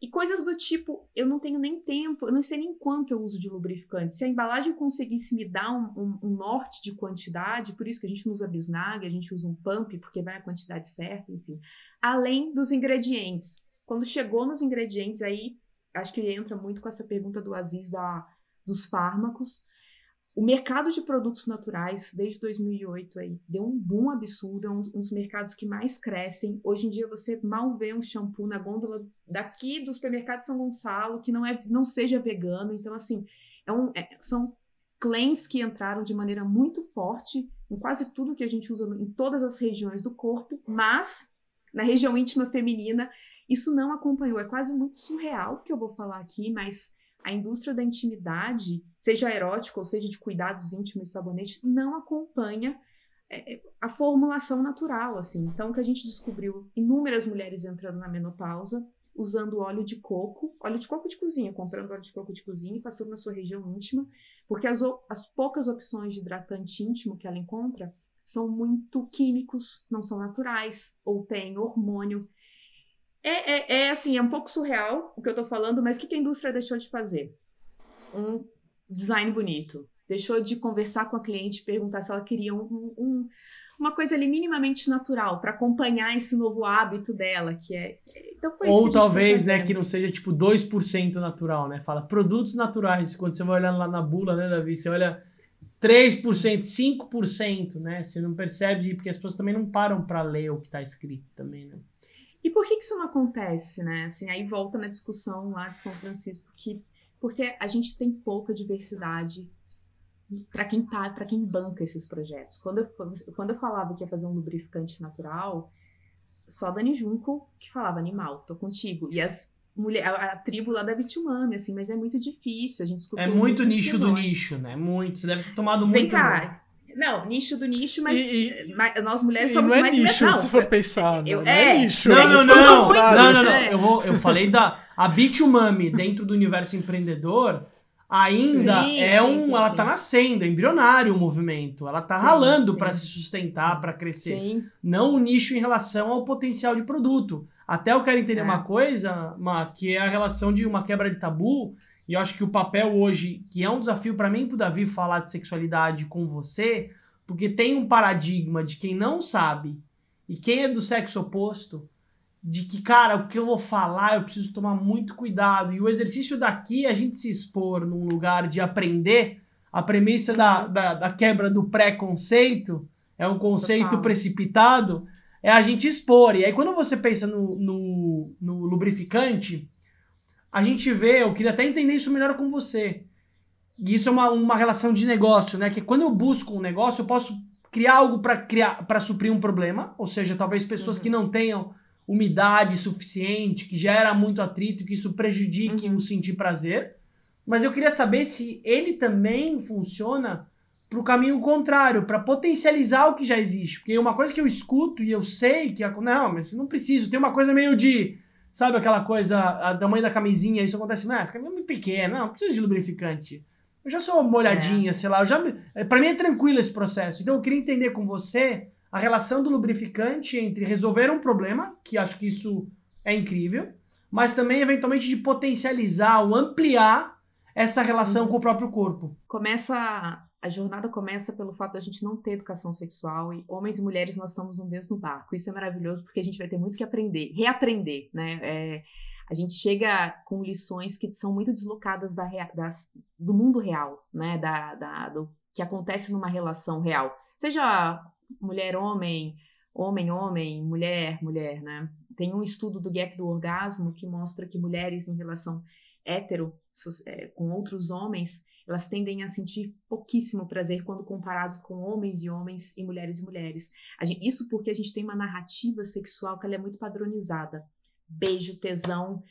E coisas do tipo, eu não tenho nem tempo, eu não sei nem quanto eu uso de lubrificante. Se a embalagem conseguisse me dar um, um- um norte de quantidade, por isso que a gente não usa bisnaga, a gente usa um pump, porque vai a quantidade certa, enfim. Além dos ingredientes. Quando chegou nos ingredientes, aí acho que entra muito com essa pergunta do Aziz da, dos fármacos. O mercado de produtos naturais, desde 2008, aí, deu um boom absurdo, é um um dos mercados que mais crescem. Hoje em dia, você mal vê um shampoo na gôndola daqui do supermercado de São Gonçalo que não, é, não seja vegano. Então, assim, é um, é- são claims que entraram de maneira muito forte em quase tudo que a gente usa em todas as regiões do corpo, mas na região íntima feminina, isso não acompanhou. É quase muito surreal o que eu vou falar aqui, mas a indústria da intimidade, seja erótica ou seja de cuidados íntimos e sabonete, não acompanha é, é, a formulação natural, assim. Então, que a gente descobriu, inúmeras mulheres entrando na menopausa, usando óleo de coco, óleo de coco de cozinha, comprando óleo de coco de cozinha e passando na sua região íntima, porque as, as poucas opções de hidratante íntimo que ela encontra são muito químicos, não são naturais, ou tem hormônio. É, é, é, assim, é um pouco surreal o que eu tô falando, mas o que que a indústria deixou de fazer? Um design bonito. Deixou de conversar com a cliente, perguntar se ela queria um- um- uma coisa ali minimamente natural para acompanhar esse novo hábito dela, que é. Então foi isso Ou talvez, né, que não seja tipo 2% natural, né? Fala produtos naturais. Quando você vai olhando lá na bula, né, Davi? Você olha 3%, 5%, né? Você não percebe, porque as pessoas também não param para ler o que tá escrito também, né? E por que, que isso não acontece, né? Assim, aí volta na discussão lá de São Francisco, que porque a gente tem pouca diversidade para quem tá, para quem banca esses projetos. Quando eu, quando eu falava que ia fazer um lubrificante natural, só a Dani Junco que falava animal, tô contigo. E as mulher, a, a tribo lá da Bitumami, assim, mas é muito difícil. A gente escutou É muito muitos nicho do nicho, né? Muito. Você deve ter tomado muito. Vem cá. Não, nicho do nicho, mas E- mas nós mulheres E somos não é mais nicho, não, se for pensar. eu- não é é. nicho. Não, a não, não, não, não, não, não. É. Eu, vou, eu falei da. A Bitumami dentro do universo empreendedor ainda Sim, é sim, um. sim, ela sim. tá nascendo, é embrionário o movimento. Ela tá Sim, ralando para se sustentar, para crescer. Sim, Não o nicho em relação ao potencial de produto. Até eu quero entender É. uma coisa, Ma, que é a relação de uma quebra de tabu. E eu acho que o papel hoje, que é um desafio para mim e pro Davi falar de sexualidade com você, porque tem um paradigma de quem não sabe e quem é do sexo oposto, de que, cara, o que eu vou falar eu preciso tomar muito cuidado. E o exercício daqui é a gente se expor num lugar de aprender. A premissa da, da, da quebra do preconceito é um conceito Total. precipitado, é a gente expor. E aí, quando você pensa no, no, no lubrificante, a gente vê, eu queria até entender isso melhor com você. E isso é uma, uma relação de negócio, né? Que quando eu busco um negócio, eu posso criar algo para criar para suprir um problema, ou seja, talvez pessoas Uhum. que não tenham umidade suficiente, que gera muito atrito, que isso prejudique Uhum. o sentir prazer. Mas eu queria saber se ele também funciona para o caminho contrário, para potencializar o que já existe. Porque uma coisa que eu escuto e eu sei que. Não, mas não preciso. Tem uma coisa meio de. Sabe aquela coisa a, da mãe da camisinha? Isso acontece. Não, essa camisinha é muito pequena. Não, não preciso de lubrificante. Eu já sou molhadinha, sei lá. Eu já, é, pra mim é tranquilo esse processo. Então eu queria entender com você a relação do lubrificante entre resolver um problema, que acho que isso é incrível, mas também eventualmente de potencializar ou ampliar essa relação com o próprio corpo. Começa a jornada começa pelo fato da gente não ter educação sexual e homens e mulheres nós estamos no mesmo barco. Isso é maravilhoso porque a gente vai ter muito que aprender, reaprender, né? É, a gente chega com lições que são muito deslocadas da, das, do mundo real, né? Da, da, do que acontece numa relação real. Seja mulher-homem, homem-homem, mulher-mulher, né? Tem um estudo do gap do orgasmo que mostra que mulheres em relação hétero é, com outros homens, elas tendem a sentir pouquíssimo prazer quando comparados com homens e homens e mulheres e mulheres. Gente, isso porque a gente tem uma narrativa sexual que é muito padronizada. Beijo, tesão,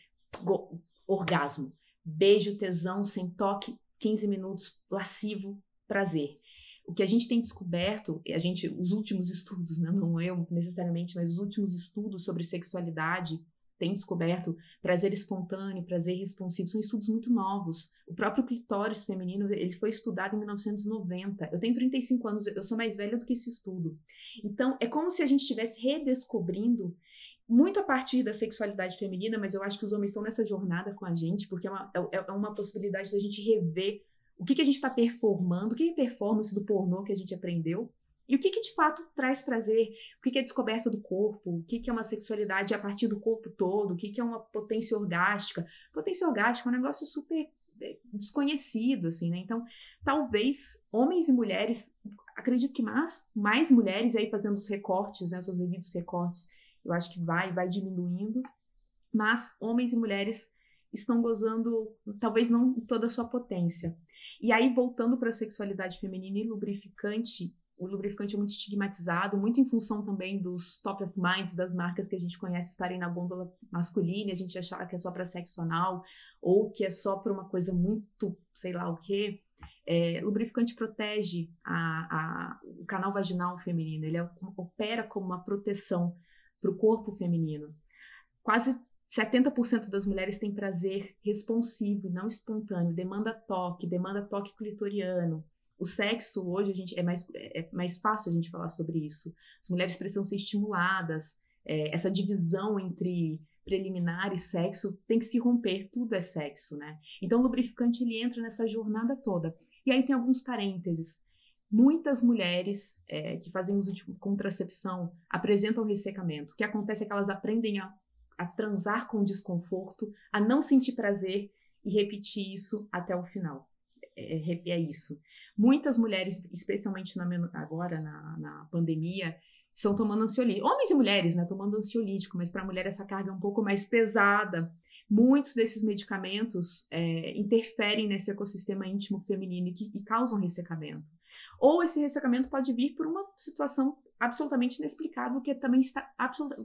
go, orgasmo. Beijo, tesão, sem toque, 15 minutos, lascivo, prazer. O que a gente tem descoberto, a gente, os últimos estudos, né, não eu necessariamente, mas os últimos estudos sobre sexualidade tem descoberto prazer espontâneo, prazer responsivo, são estudos muito novos. O próprio clitóris feminino, ele foi estudado em 1990. Eu tenho 35 anos, eu sou mais velha do que esse estudo. Então, é como se a gente estivesse redescobrindo muito a partir da sexualidade feminina, mas eu acho que os homens estão nessa jornada com a gente, porque é uma, é, é uma possibilidade da gente rever o que, que a gente está performando, o que é performance do pornô que a gente aprendeu, e o que, que de fato traz prazer? O que, que é descoberta do corpo? O que, que é uma sexualidade a partir do corpo todo? O que, que é uma potência orgástica? Potência orgástica é um negócio super é, desconhecido, assim, né? Então, talvez homens e mulheres, acredito que mais, mais mulheres aí fazendo os recortes, né? Os seus devidos recortes, eu acho que vai, vai diminuindo, mas homens e mulheres estão gozando, talvez não toda a sua potência. E aí, voltando para a sexualidade feminina e lubrificante, o lubrificante é muito estigmatizado, muito em função também dos top of minds das marcas que a gente conhece estarem na gôndola masculina, a gente achar que é só para sexo anal ou que é só para uma coisa muito, sei lá o quê. É, lubrificante protege a, a, o canal vaginal feminino, ele é, opera como uma proteção para o corpo feminino. Quase 70% das mulheres têm prazer responsivo não espontâneo, demanda toque, demanda toque clitoriano. O sexo hoje a gente é mais, é mais fácil a gente falar sobre isso. As mulheres precisam ser estimuladas. É, essa divisão entre preliminar e sexo tem que se romper. Tudo é sexo, né? Então o lubrificante ele entra nessa jornada toda. E aí tem alguns parênteses. Muitas mulheres é, que fazem uso de contracepção apresentam ressecamento. O que acontece é que elas aprendem a, a transar com desconforto, a não sentir prazer e repetir isso até o final. É, isso. Muitas mulheres, especialmente na, agora na, na pandemia, estão tomando ansiolítico. Homens e mulheres, né? Tomando ansiolítico, mas para a mulher essa carga é um pouco mais pesada. Muitos desses medicamentos é, interferem nesse ecossistema íntimo feminino e, que, e causam ressecamento. Ou esse ressecamento pode vir por uma situação absolutamente inexplicável, que é também está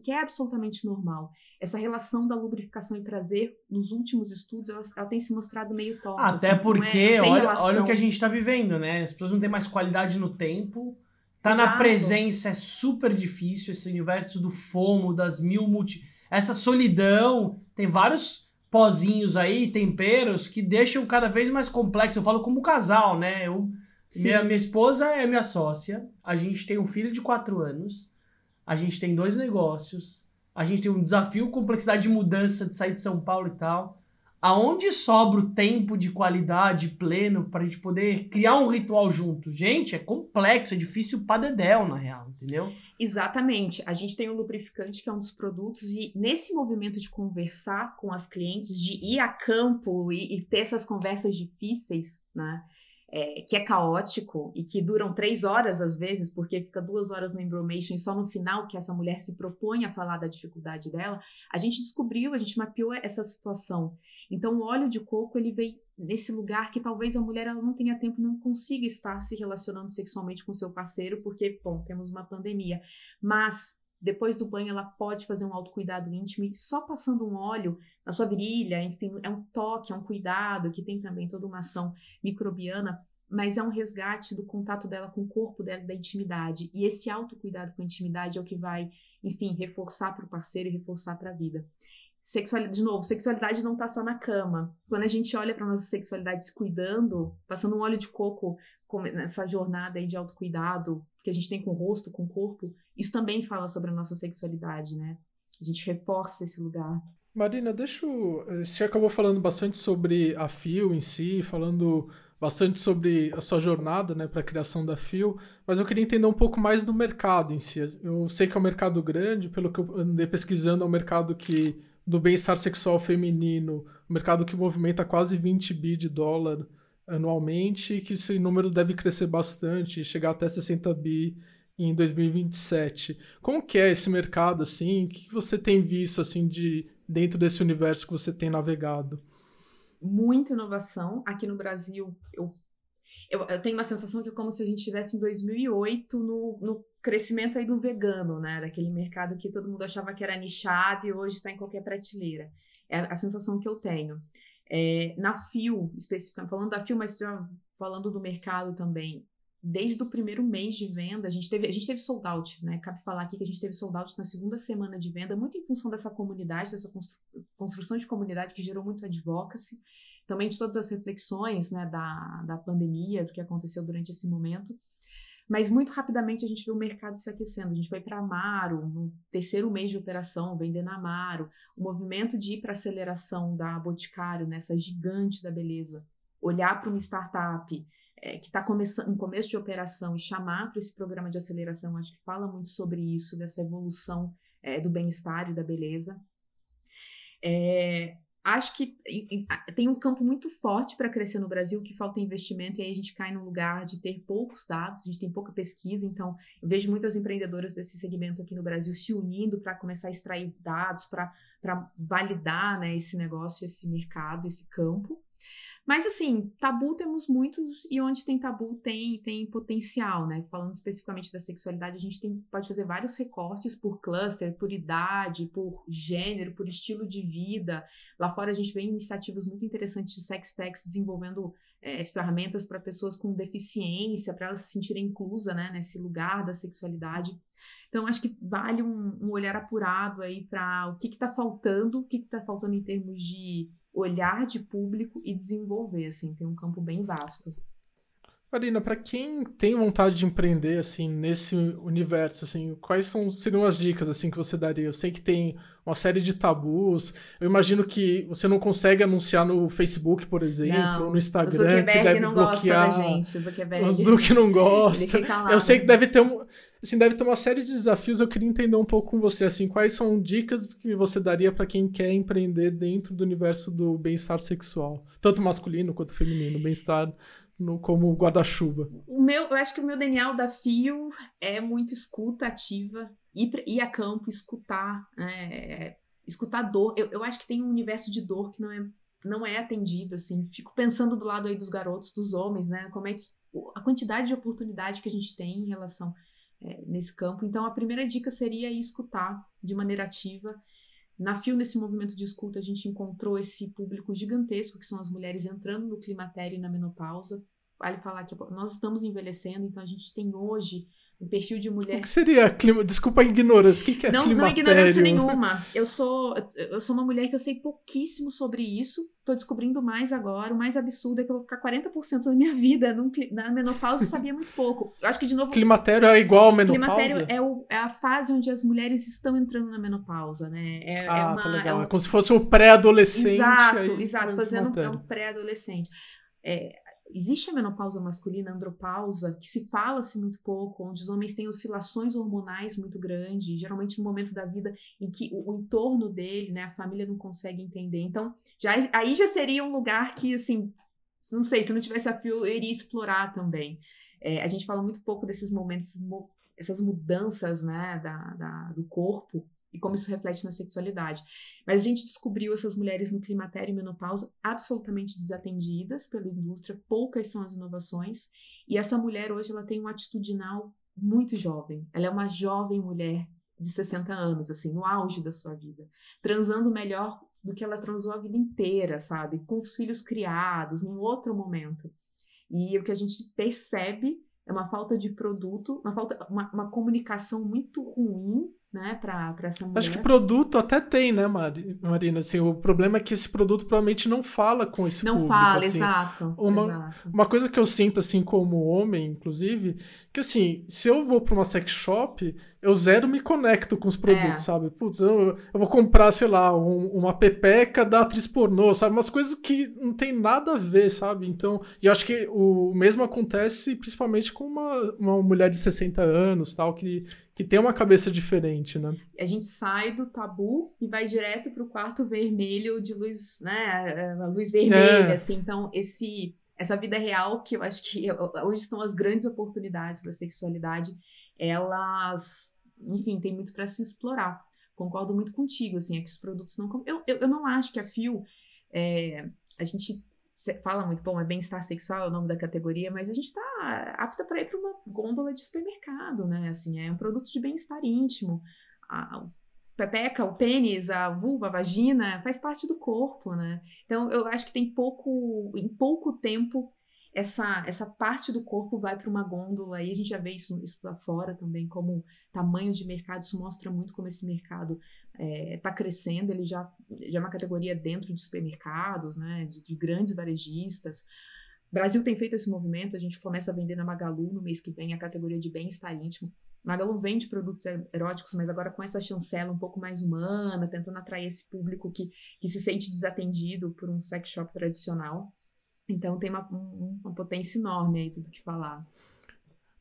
que é absolutamente normal. Essa relação da lubrificação e prazer, nos últimos estudos, ela, ela tem se mostrado meio torta. Até assim, porque, é, olha, olha o que a gente está vivendo, né? As pessoas não têm mais qualidade no tempo. Tá Exato. na presença, é super difícil esse universo do fomo, das mil multi... Essa solidão, tem vários pozinhos aí, temperos, que deixam cada vez mais complexo. Eu falo como casal, né? Eu minha, minha esposa é minha sócia. A gente tem um filho de quatro anos. A gente tem dois negócios. A gente tem um desafio, complexidade de mudança, de sair de São Paulo e tal. Aonde sobra o tempo de qualidade pleno para a gente poder criar um ritual junto? Gente, é complexo, é difícil para dedéu, na real, entendeu? Exatamente. A gente tem o lubrificante, que é um dos produtos, e nesse movimento de conversar com as clientes, de ir a campo e, e ter essas conversas difíceis, né? É, que é caótico e que duram três horas às vezes, porque fica duas horas no embromation e só no final que essa mulher se propõe a falar da dificuldade dela, a gente descobriu, a gente mapeou essa situação. Então, o óleo de coco, ele vem nesse lugar que talvez a mulher ela não tenha tempo, não consiga estar se relacionando sexualmente com seu parceiro, porque, bom, temos uma pandemia. Mas depois do banho, ela pode fazer um autocuidado íntimo e só passando um óleo na sua virilha, enfim, é um toque, é um cuidado, que tem também toda uma ação microbiana, mas é um resgate do contato dela com o corpo dela, da intimidade. E esse autocuidado com a intimidade é o que vai, enfim, reforçar para o parceiro e reforçar para a vida. Sexualidade, de novo, sexualidade não tá só na cama. Quando a gente olha para nossa sexualidade se cuidando, passando um óleo de coco nessa jornada aí de autocuidado que a gente tem com o rosto, com o corpo, isso também fala sobre a nossa sexualidade, né? A gente reforça esse lugar. Marina, deixa eu... Você acabou falando bastante sobre a FIO em si, falando bastante sobre a sua jornada né, para a criação da FIO, mas eu queria entender um pouco mais do mercado em si. Eu sei que é um mercado grande, pelo que eu andei pesquisando, é um mercado que do bem-estar sexual feminino, um mercado que movimenta quase 20 bi de dólar anualmente, e que esse número deve crescer bastante, chegar até 60 bi em 2027. Como que é esse mercado assim? O que você tem visto assim de dentro desse universo que você tem navegado? Muita inovação aqui no Brasil. Eu, eu, eu tenho uma sensação que é como se a gente estivesse em 2008 no, no crescimento aí do vegano, né? Daquele mercado que todo mundo achava que era nichado e hoje está em qualquer prateleira. É a sensação que eu tenho. É, na FIO, especificamente, falando da FIO, mas já falando do mercado também, desde o primeiro mês de venda, a gente teve, a gente teve sold out, né? Cabe falar aqui que a gente teve sold out na segunda semana de venda, muito em função dessa comunidade, dessa constru, construção de comunidade que gerou muito advocacy, também de todas as reflexões né, da, da pandemia, do que aconteceu durante esse momento. Mas muito rapidamente a gente viu o mercado se aquecendo. A gente foi para Amaro, no terceiro mês de operação, vendendo Amaro. O movimento de ir para aceleração da Boticário, nessa gigante da beleza. Olhar para uma startup é, que está começando em começo de operação e chamar para esse programa de aceleração, acho que fala muito sobre isso, dessa evolução é, do bem-estar e da beleza. É, acho que tem um campo muito forte para crescer no Brasil, que falta investimento, e aí a gente cai no lugar de ter poucos dados, a gente tem pouca pesquisa, então eu vejo muitas empreendedoras desse segmento aqui no Brasil se unindo para começar a extrair dados, para validar né, esse negócio, esse mercado, esse campo. Mas assim, tabu temos muitos e onde tem tabu tem tem potencial, né? Falando especificamente da sexualidade, a gente tem, pode fazer vários recortes por cluster, por idade, por gênero, por estilo de vida. Lá fora a gente vê iniciativas muito interessantes de sex techs desenvolvendo é, ferramentas para pessoas com deficiência, para elas se sentirem inclusas né, nesse lugar da sexualidade. Então, acho que vale um, um olhar apurado aí para o que está faltando, o que está faltando em termos de olhar de público e desenvolver, assim, tem um campo bem vasto. Marina, para quem tem vontade de empreender assim nesse universo, assim, quais são seriam as dicas assim que você daria? Eu sei que tem uma série de tabus. Eu imagino que você não consegue anunciar no Facebook, por exemplo, não, ou no Instagram, o Zuckerberg que deve não bloquear. Gosta da gente, o Zuckerberg. O Zuck não [laughs] gosta. Eu sei que né? deve ter um, assim, deve ter uma série de desafios. Eu queria entender um pouco com você assim, quais são dicas que você daria para quem quer empreender dentro do universo do bem-estar sexual, tanto masculino quanto feminino, bem-estar no, como guarda-chuva? O meu, eu acho que o meu DNA da Fio é muito escuta ativa, ir, ir a campo, escutar, é, escutar dor. Eu, eu acho que tem um universo de dor que não é, não é atendido, assim. Fico pensando do lado aí dos garotos, dos homens, né? Como é que a quantidade de oportunidade que a gente tem em relação é, nesse campo. Então, a primeira dica seria escutar de maneira ativa. Na FIO, nesse movimento de escuta, a gente encontrou esse público gigantesco, que são as mulheres entrando no climatério e na menopausa. Vale falar que nós estamos envelhecendo, então a gente tem hoje um perfil de mulher. O que seria clima? Desculpa a ignorância. O que, é não, climatério? Não ignorância nenhuma. Eu sou, eu sou uma mulher que eu sei pouquíssimo sobre isso. Tô descobrindo mais agora. O mais absurdo é que eu vou ficar 40% da minha vida num, na menopausa e sabia muito pouco. Eu acho que, de novo. Climatério é igual a menopausa? Climatério é, o, é a fase onde as mulheres estão entrando na menopausa, né? É, ah, é uma, tá legal. É, um... é como se fosse um pré-adolescente. Exato, exato. Fazendo um, um pré-adolescente. É, existe a menopausa masculina, a andropausa, que se fala-se muito pouco, onde os homens têm oscilações hormonais muito grandes, geralmente no momento da vida em que o, o, entorno dele, né, a família não consegue entender. Então, já, aí já seria um lugar que, assim, não sei, se não tivesse a fio, eu iria explorar também. É, a gente fala muito pouco desses momentos, essas mudanças, né, da, da do corpo, e como isso reflete na sexualidade. Mas a gente descobriu essas mulheres no climatério e menopausa absolutamente desatendidas pela indústria, poucas são as inovações, e essa mulher hoje ela tem um atitudinal muito jovem. Ela é uma jovem mulher de 60 anos, assim, no auge da sua vida, transando melhor do que ela transou a vida inteira, sabe? Com os filhos criados, num outro momento. E o que a gente percebe é uma falta de produto, uma falta, uma, uma comunicação muito ruim né, para essa mulher. Acho que produto até tem, né, Marina? Assim, o problema é que esse produto provavelmente não fala com esse não público. Não fala, assim. exato, uma, exato. Uma coisa que eu sinto, assim, como homem, inclusive, que assim, se eu vou para uma sex shop, eu zero me conecto com os produtos, é. sabe? Putz, eu, eu vou comprar, sei lá, um, uma pepeca da atriz pornô, sabe? Umas coisas que não tem nada a ver, sabe? Então, e eu acho que o mesmo acontece principalmente com uma, uma mulher de 60 anos, tal, que, que tem uma cabeça diferente, né? A gente sai do tabu e vai direto pro quarto vermelho de luz, né? A luz vermelha, é. assim. Então, esse essa vida real que eu acho que hoje estão as grandes oportunidades da sexualidade, elas enfim, tem muito para se explorar. Concordo muito contigo, assim, é que os produtos não. Eu, eu, eu não acho que a Fio. É, a gente fala muito, bom, é bem-estar sexual é o nome da categoria, mas a gente está apta para ir para uma gôndola de supermercado, né? Assim, é um produto de bem-estar íntimo. A, pepeca, o pênis, a vulva, a vagina, faz parte do corpo, né? Então, eu acho que tem pouco, em pouco tempo, essa, essa parte do corpo vai para uma gôndola, e a gente já vê isso, isso lá fora também, como tamanho de mercado, isso mostra muito como esse mercado está é, tá crescendo, ele já, já é uma categoria dentro de supermercados, né, de, de grandes varejistas. O Brasil tem feito esse movimento, a gente começa a vender na Magalu no mês que vem a categoria de bem-estar íntimo. Magalu vende produtos eróticos, mas agora com essa chancela um pouco mais humana, tentando atrair esse público que, que se sente desatendido por um sex shop tradicional. Então tem uma, uma potência enorme aí do que falar.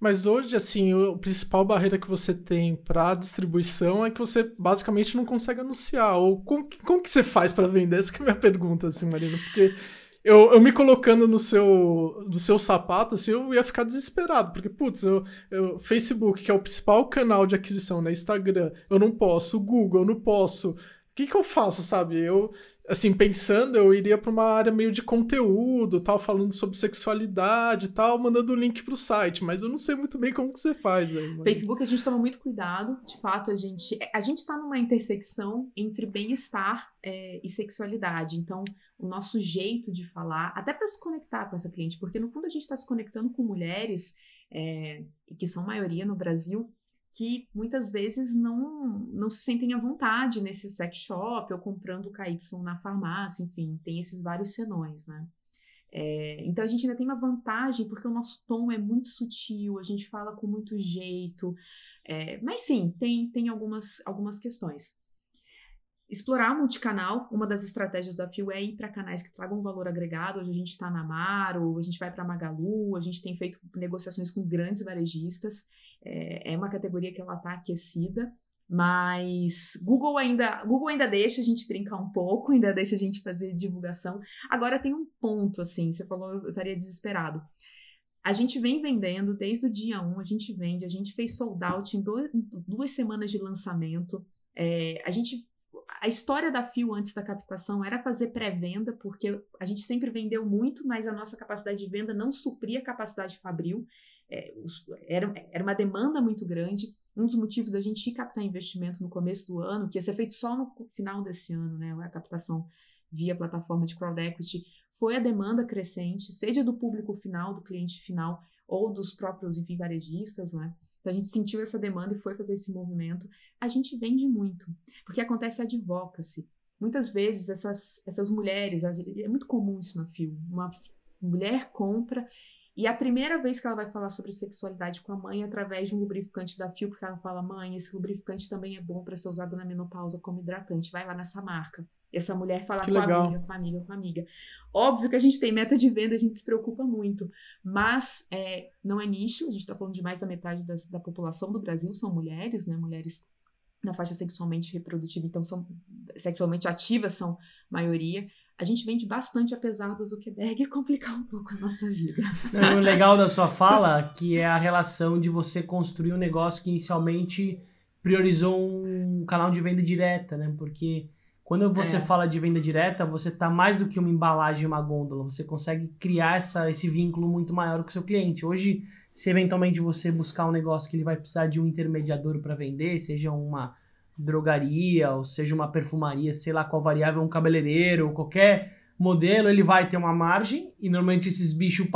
Mas hoje, assim, a principal barreira que você tem para distribuição é que você basicamente não consegue anunciar. Ou como, como que você faz para vender? Essa é a minha pergunta, assim, Marina. Porque eu, eu me colocando no seu, do seu sapato, assim, eu ia ficar desesperado. Porque, putz, eu, eu, Facebook, que é o principal canal de aquisição, né? Instagram, eu não posso. Google, eu não posso. O que, que eu faço, sabe? Eu, assim, pensando, eu iria para uma área meio de conteúdo, tal, falando sobre sexualidade tal, mandando o link para o site, mas eu não sei muito bem como que você faz aí. Mas... Facebook a gente toma muito cuidado, de fato a gente a gente está numa intersecção entre bem-estar é, e sexualidade, então o nosso jeito de falar, até para se conectar com essa cliente, porque no fundo a gente está se conectando com mulheres é, que são maioria no Brasil que muitas vezes não, não se sentem à vontade nesse sex shop ou comprando KY na farmácia, enfim, tem esses vários senões, né? É, então a gente ainda tem uma vantagem porque o nosso tom é muito sutil, a gente fala com muito jeito, é, mas sim, tem, tem algumas, algumas questões. Explorar multicanal, uma das estratégias da Fio é ir para canais que tragam valor agregado. Hoje a gente está na Amaro, a gente vai para Magalu, a gente tem feito negociações com grandes varejistas. É, é uma categoria que ela está aquecida, mas Google ainda, Google ainda deixa a gente brincar um pouco, [laughs] ainda deixa a gente fazer divulgação. Agora tem um ponto, assim, você falou, eu estaria desesperado. A gente vem vendendo desde o dia 1, a gente vende, a gente fez sold out em, dois, duas semanas de lançamento. É, a gente a história da Fio antes da captação era fazer pré-venda, porque a gente sempre vendeu muito, mas a nossa capacidade de venda não supria a capacidade fabril. É, era, era uma demanda muito grande. Um dos motivos da gente ir captar investimento no começo do ano, que ia ser feito só no final desse ano, né, a captação via plataforma de crowd equity, foi a demanda crescente, seja do público final, do cliente final, ou dos próprios, enfim, varejistas, né? Então a gente sentiu essa demanda e foi fazer esse movimento. A gente vende muito, porque acontece a advocacy. Muitas vezes essas, essas mulheres, é muito comum isso na FIO, uma mulher compra e a primeira vez que ela vai falar sobre sexualidade com a mãe é através de um lubrificante da Fio, porque ela fala: mãe, esse lubrificante também é bom para ser usado na menopausa como hidratante, vai lá nessa marca. Essa mulher fala que com legal. a amiga, com a amiga, com a amiga. Óbvio que a gente tem meta de venda, a gente se preocupa muito, mas é, não é nicho, a gente está falando de mais da metade das, da população do Brasil são mulheres, né? Mulheres na faixa sexualmente reprodutiva, então são sexualmente ativas, são maioria a gente vende bastante apesar do Zuckerberg [laughs] complicar um pouco a nossa vida. o legal da sua [laughs] fala que é a relação de você construir um negócio que inicialmente priorizou um canal de venda direta, né? Porque quando você é. fala de venda direta, você tá mais do que uma embalagem, uma gôndola. Você consegue criar essa, esse vínculo muito maior com o seu cliente. Hoje, se eventualmente você buscar um negócio que ele vai precisar de um intermediador para vender, seja uma drogaria, ou seja uma perfumaria, sei lá qual variável, um cabeleireiro, qualquer modelo, ele vai ter uma margem, e normalmente esses bichos,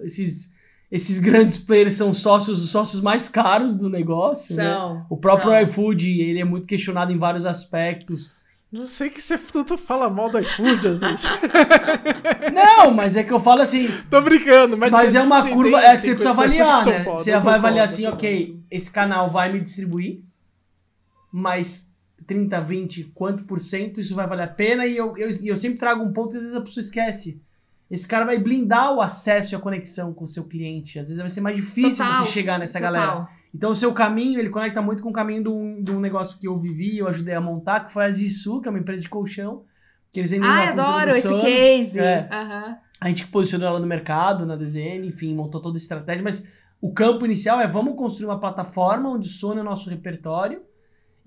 esses, esses grandes players são sócios, os sócios mais caros do negócio. Né? São. O próprio são. iFood, ele é muito questionado em vários aspectos. Não sei que você [laughs] tanto fala mal do iFood às vezes. [laughs] Não, mas é que eu falo assim. Tô brincando, mas. Mas você- é uma curva. tem- é que você precisa avaliar, né? foda, Você vai avaliar assim, ok, esse canal vai me distribuir, mas 30, 20, quanto por cento isso vai valer a pena? E eu, eu, eu sempre trago um ponto que às vezes a pessoa esquece. Esse cara vai blindar o acesso e a conexão com o seu cliente. Às vezes vai ser mais difícil Total, você chegar nessa total. galera. Então o seu caminho, ele conecta muito com o caminho de um, de um negócio que eu vivi, eu ajudei a montar, que foi a Zisu, que é uma empresa de colchão. Que eles vendem cultura adoro do esse sono. case. É. Aham. A gente posicionou ela no mercado, na DZN, enfim, montou toda a estratégia, mas o campo inicial é vamos construir uma plataforma onde o sono é o nosso repertório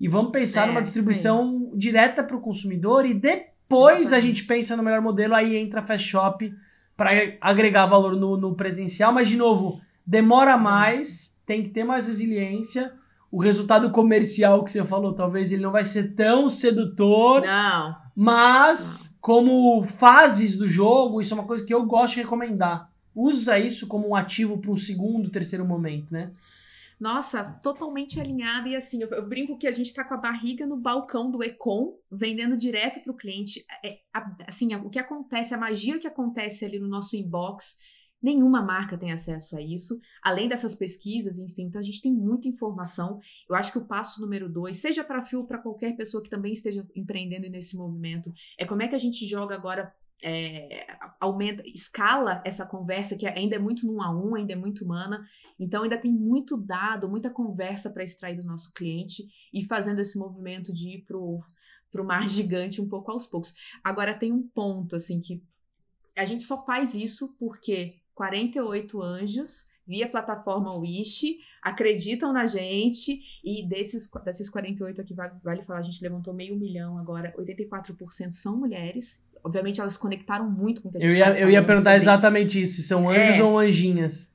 e vamos pensar É, numa distribuição direta para o consumidor e depois a Exatamente. gente pensa no melhor modelo, aí entra a Fast Shop para agregar valor no, no presencial, mas de novo, demora mais, tem que ter mais resiliência. O resultado comercial que você falou, talvez ele não vai ser tão sedutor, Não. mas, como fases do jogo, isso é uma coisa que eu gosto de recomendar. Usa isso como um ativo para um segundo, terceiro momento, né? Nossa, totalmente alinhada. E assim, eu, eu brinco que a gente tá com a barriga no balcão do Econ, vendendo direto pro cliente. É, a- assim, o que acontece, a magia que acontece ali no nosso inbox, nenhuma marca tem acesso a isso. Além dessas pesquisas, enfim, então a gente tem muita informação. Eu acho que o passo número dois, seja para Fio ou para qualquer pessoa que também esteja empreendendo nesse movimento, é como é que a gente joga agora. É, aumenta, escala essa conversa que ainda é muito num a um, ainda é muito humana, então ainda tem muito dado, muita conversa para extrair do nosso cliente e fazendo esse movimento de ir pro pro mar [laughs] gigante um pouco aos poucos. Agora tem um ponto assim que a gente só faz isso porque 48 anjos via plataforma Wish acreditam na gente e desses desses 48 aqui vale, vale falar, a gente levantou meio milhão agora, 84% são mulheres. Obviamente elas conectaram muito com o que a gente Eu ia, eu ia perguntar sobre- exatamente isso: são anjos É. ou anjinhas.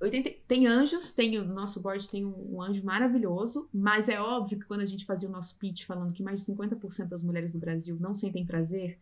80 tem anjos, tem o nosso board tem um, um anjo maravilhoso, mas é óbvio que quando a gente fazia o nosso pitch falando que mais de 50% das mulheres do Brasil não sentem prazer,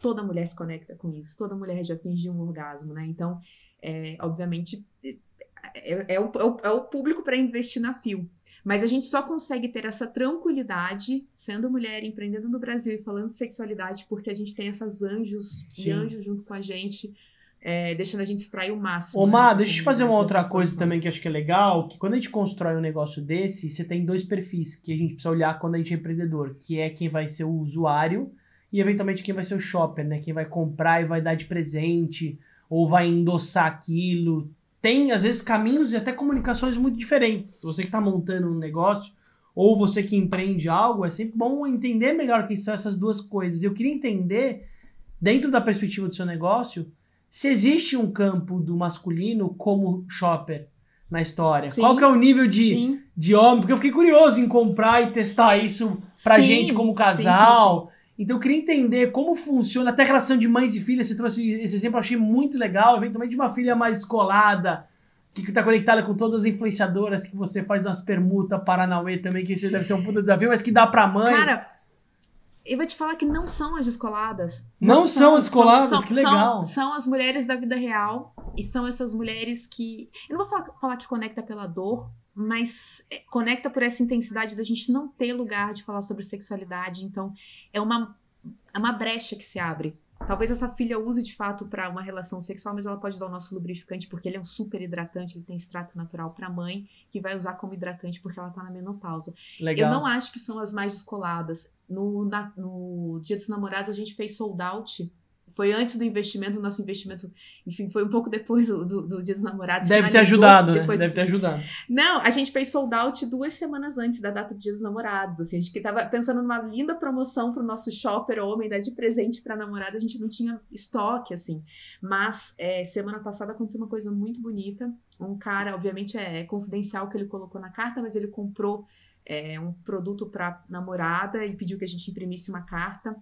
toda mulher se conecta com isso, toda mulher já fingiu um orgasmo, né? Então, é, obviamente, é, é o, é o- é o público para investir na fio. Mas a gente só consegue ter essa tranquilidade sendo mulher, empreendendo no Brasil e falando de sexualidade, porque a gente tem essas anjos Sim. e anjos junto com a gente, é, deixando a gente extrair o máximo. Ô, né, Má, deixa eu te fazer uma outra coisa também que eu acho que é legal, que quando a gente constrói um negócio desse, você tem dois perfis que a gente precisa olhar quando a gente é empreendedor, que é quem vai ser o usuário e eventualmente quem vai ser o shopper, né? Quem vai comprar e vai dar de presente ou vai endossar aquilo. Tem, às vezes, caminhos e até comunicações muito diferentes. Você que está montando um negócio ou você que empreende algo, é sempre bom entender melhor quem são essas duas coisas. Eu queria entender, dentro da perspectiva do seu negócio, se existe um campo do masculino como shopper na história. Sim. Qual que é o nível de, Sim. de homem? Porque eu fiquei curioso em comprar e testar isso pra Sim, gente como casal. Então eu queria entender como funciona até a relação de mães e filhas. Você trouxe esse exemplo, eu achei muito legal. Eventualmente de uma filha mais escolada, que está conectada com todas as influenciadoras, que você faz umas permutas Paranauê também, que isso deve ser um puta desafio, mas que dá pra mãe. Cara, eu vou te falar que não são as descoladas. Não são as descoladas? Que legal. São, são as mulheres da vida real e são essas mulheres que. Eu não vou falar, falar que conecta pela dor, mas é, conecta por essa intensidade da gente não ter lugar de falar sobre sexualidade. Então, é uma, é uma brecha que se abre. Talvez essa filha use de fato para uma relação sexual, mas ela pode dar o nosso lubrificante porque ele é um super hidratante, ele tem extrato natural para mãe, que vai usar como hidratante porque ela tá na menopausa. legal. Eu não acho que são as mais descoladas. No, na- no Dia dos Namorados, a gente fez sold out. Foi antes do investimento, o nosso investimento, enfim, foi um pouco depois do, do- do Dia dos Namorados. Deve ter ajudado, né? Deve ter ajudado. Não, a gente fez sold out duas semanas antes da data do Dia dos Namorados. Assim, a gente que tava pensando numa linda promoção pro nosso shopper homem, dar de presente pra namorada, a gente não tinha estoque, assim. Mas é, semana passada aconteceu uma coisa muito bonita. Um cara, obviamente é confidencial o que ele colocou na carta, mas ele comprou é, um produto pra namorada e pediu que a gente imprimisse uma carta.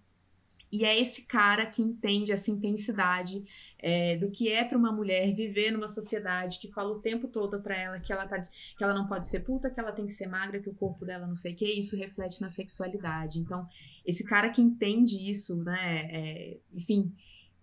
E é esse cara que entende essa intensidade é, do que é para uma mulher viver numa sociedade que fala o tempo todo para ela que ela, tá, que ela não pode ser puta, que ela tem que ser magra, que o corpo dela não sei o que, isso reflete na sexualidade. Então, esse cara que entende isso, né, é, enfim,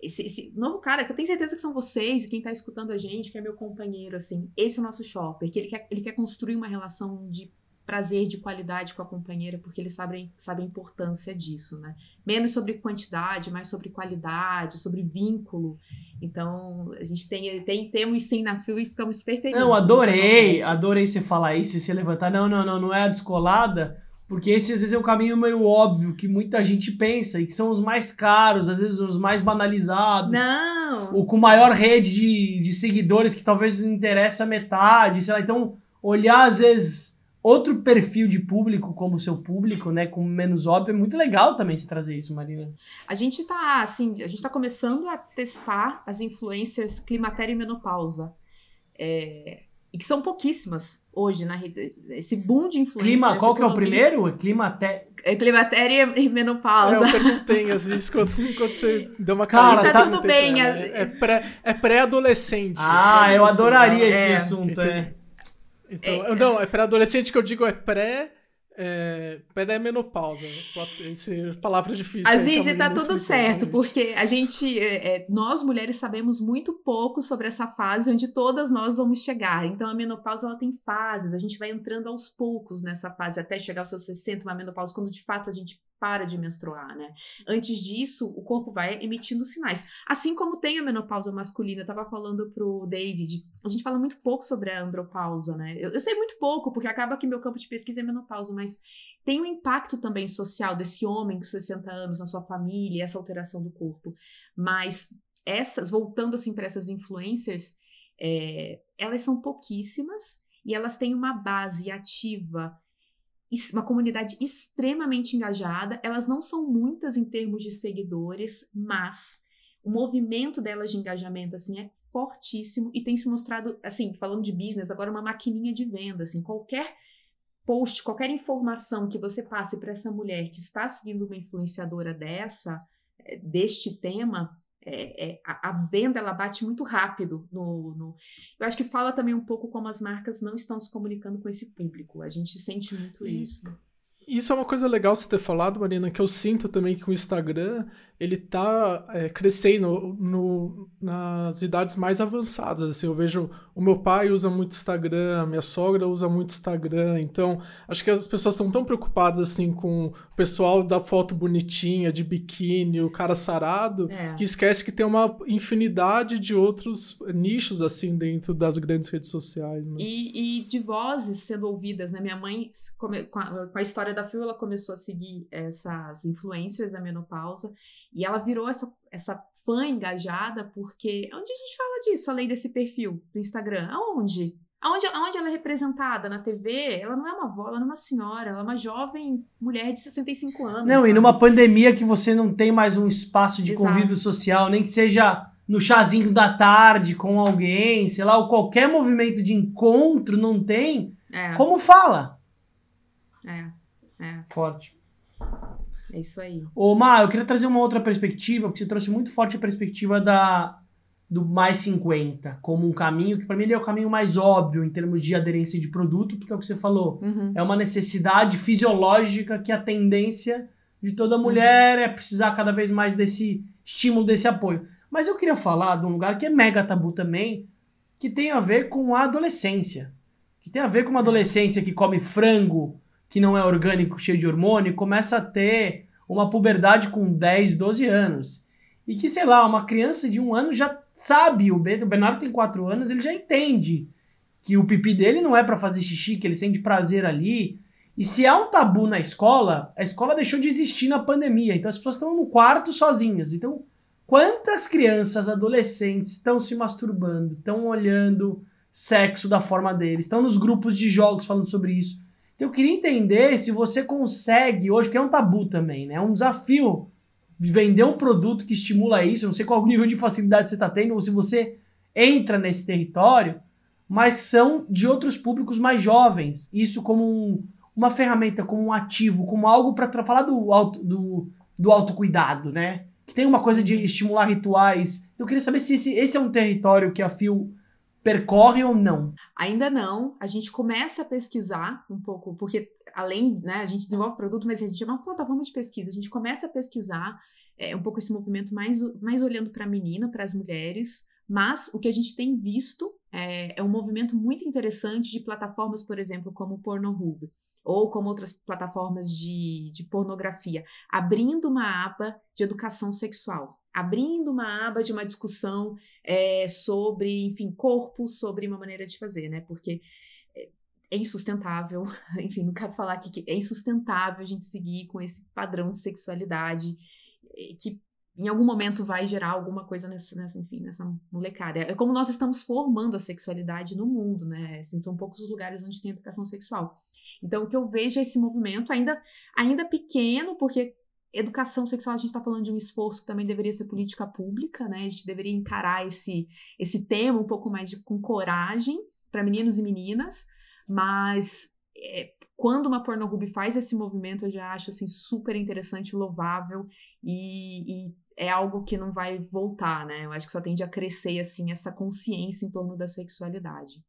esse, esse, novo cara, que eu tenho certeza que são vocês e quem tá escutando a gente, que é meu companheiro, assim, esse é o nosso shopper, que ele quer, ele quer construir uma relação de prazer, de qualidade com a companheira, porque ele sabe, sabe a importância disso, né? Menos sobre quantidade, mais sobre qualidade, sobre vínculo. Então, a gente tem, tem temos sim na fio e ficamos perfeitos. Não, adorei, adorei você falar isso, você levantar. Não, não, não, não é a descolada porque esse às vezes é um caminho meio óbvio que muita gente pensa e que são os mais caros, às vezes os mais banalizados. Não! O com maior rede de, de seguidores que talvez interessa metade, sei lá. Então, olhar às vezes outro perfil de público como o seu público, né, com menos óbvio, é muito legal também se trazer isso, Marina. A gente tá, assim, a gente tá começando a testar as influências climatério e menopausa. É, e que são pouquíssimas hoje na rede. Esse boom de influência. Clima, qual que é o primeiro? Climaté... É climatéria e menopausa. É, eu perguntei, às vezes, quando, quando você deu uma cara. Tá, tá tudo bem. É, é, pré, é pré-adolescente. Ah, eu adoraria esse é. assunto, é. Então, é, não, é pré-adolescente que eu digo é pré é, pré-menopausa. Essa palavra difícil. Aziz, tá tudo certo, porque a gente, é, é, nós mulheres sabemos muito pouco sobre essa fase onde todas nós vamos chegar. Então, a menopausa ela tem fases, a gente vai entrando aos poucos nessa fase até chegar aos seus 60, uma menopausa, quando de fato a gente para de menstruar, né? Antes disso, o corpo vai emitindo sinais. Assim como tem a menopausa masculina, eu tava falando pro David, a gente fala muito pouco sobre a andropausa, né? Eu, eu sei muito pouco, porque acaba que meu campo de pesquisa é menopausa, mas tem um impacto também social desse homem com 60 anos na sua família, essa alteração do corpo. Mas essas, voltando assim para essas influencers, é, elas são pouquíssimas e elas têm uma base ativa uma comunidade extremamente engajada. Elas não são muitas em termos de seguidores, mas o movimento delas de engajamento assim é fortíssimo e tem se mostrado, assim, falando de business, agora uma maquininha de venda, assim, qualquer post, qualquer informação que você passe para essa mulher que está seguindo uma influenciadora dessa, eh, deste tema, é, é, a, a, venda ela bate muito rápido no, no, Eu acho que fala também um pouco como as marcas não estão se comunicando com esse público. A gente sente muito isso. Isso é uma coisa legal você ter falado, Marina, que eu sinto também que o Instagram ele tá é, crescendo no, nas idades mais avançadas. Assim, eu vejo o meu pai usa muito Instagram, minha sogra usa muito Instagram. Então, acho que as pessoas estão tão preocupadas assim com o pessoal da foto bonitinha, de biquíni, o cara sarado, é. que esquece que tem uma infinidade de outros nichos assim dentro das grandes redes sociais. Né? E, e, de vozes sendo ouvidas, né? Minha mãe, com a, com a história da Phil, ela começou a seguir essas influencers da menopausa. E ela virou essa, essa fã engajada porque. Onde a gente fala disso, além desse perfil do Instagram? Aonde? Aonde, aonde ela é representada? Na TV? Ela não é uma avó, ela não é uma senhora, ela é uma jovem mulher de 65 anos. Não, sabe? e numa pandemia que você não tem mais um espaço de Exato. convívio social, nem que seja no chazinho da tarde com alguém, sei lá, ou qualquer movimento de encontro não tem, é. como fala? É, é. Forte. É isso aí. Ô, Mar, eu queria trazer uma outra perspectiva, porque você trouxe muito forte a perspectiva da, do mais 50 como um caminho que para mim ele é o caminho mais óbvio em termos de aderência de produto, porque é o que você falou. Uhum. É uma necessidade fisiológica que a tendência de toda mulher uhum. é precisar cada vez mais desse estímulo, desse apoio. Mas eu queria falar de um lugar que é mega tabu também, que tem a ver com a adolescência. Que tem a ver com uma adolescência que come frango, que não é orgânico, cheio de hormônio, começa a ter uma puberdade com 10, 12 anos. E que, sei lá, uma criança de um ano já sabe, o Bernardo tem 4 anos, ele já entende que o pipi dele não é para fazer xixi, que ele sente prazer ali. E se há um tabu na escola, a escola deixou de existir na pandemia. Então as pessoas estão no quarto sozinhas. Então, quantas crianças, adolescentes estão se masturbando, estão olhando sexo da forma deles, estão nos grupos de jogos falando sobre isso. Então eu queria entender se você consegue, hoje, que é um tabu também, né? É um desafio vender um produto que estimula isso. Eu não sei qual nível de facilidade você está tendo, ou se você entra nesse território, mas são de outros públicos mais jovens. Isso como um, uma ferramenta, como um ativo, como algo para falar do, auto, do, do autocuidado, né? Que tem uma coisa de estimular rituais. Eu queria saber se esse, esse é um território que a Fio percorre ou não? Ainda não. A gente começa a pesquisar um pouco, porque além, né, a gente desenvolve produto, mas a gente é uma plataforma de pesquisa. A gente começa a pesquisar é um pouco esse movimento mais, mais olhando para a menina, para as mulheres, mas o que a gente tem visto é, é, um movimento muito interessante de plataformas, por exemplo, como o Pornhub, ou como outras plataformas de, de pornografia, abrindo uma aba de educação sexual, abrindo uma aba de uma discussão é, sobre, enfim, corpo, sobre uma maneira de fazer, né? Porque é, é insustentável, [laughs] enfim, não quero falar aqui que é insustentável a gente seguir com esse padrão de sexualidade é, que em algum momento vai gerar alguma coisa nessa, nessa, enfim, nessa molecada. É como nós estamos formando a sexualidade no mundo, né? Assim, são poucos os lugares onde tem educação sexual. Então, o que eu vejo é esse movimento ainda, ainda pequeno, porque educação sexual a gente está falando de um esforço que também deveria ser política pública, né? A gente deveria encarar esse, esse tema um pouco mais de, com coragem para meninos e meninas, mas é, quando uma Pornhub faz esse movimento, eu já acho assim super interessante, louvável e, e é algo que não vai voltar, né? Eu acho que só tende a crescer assim essa consciência em torno da sexualidade.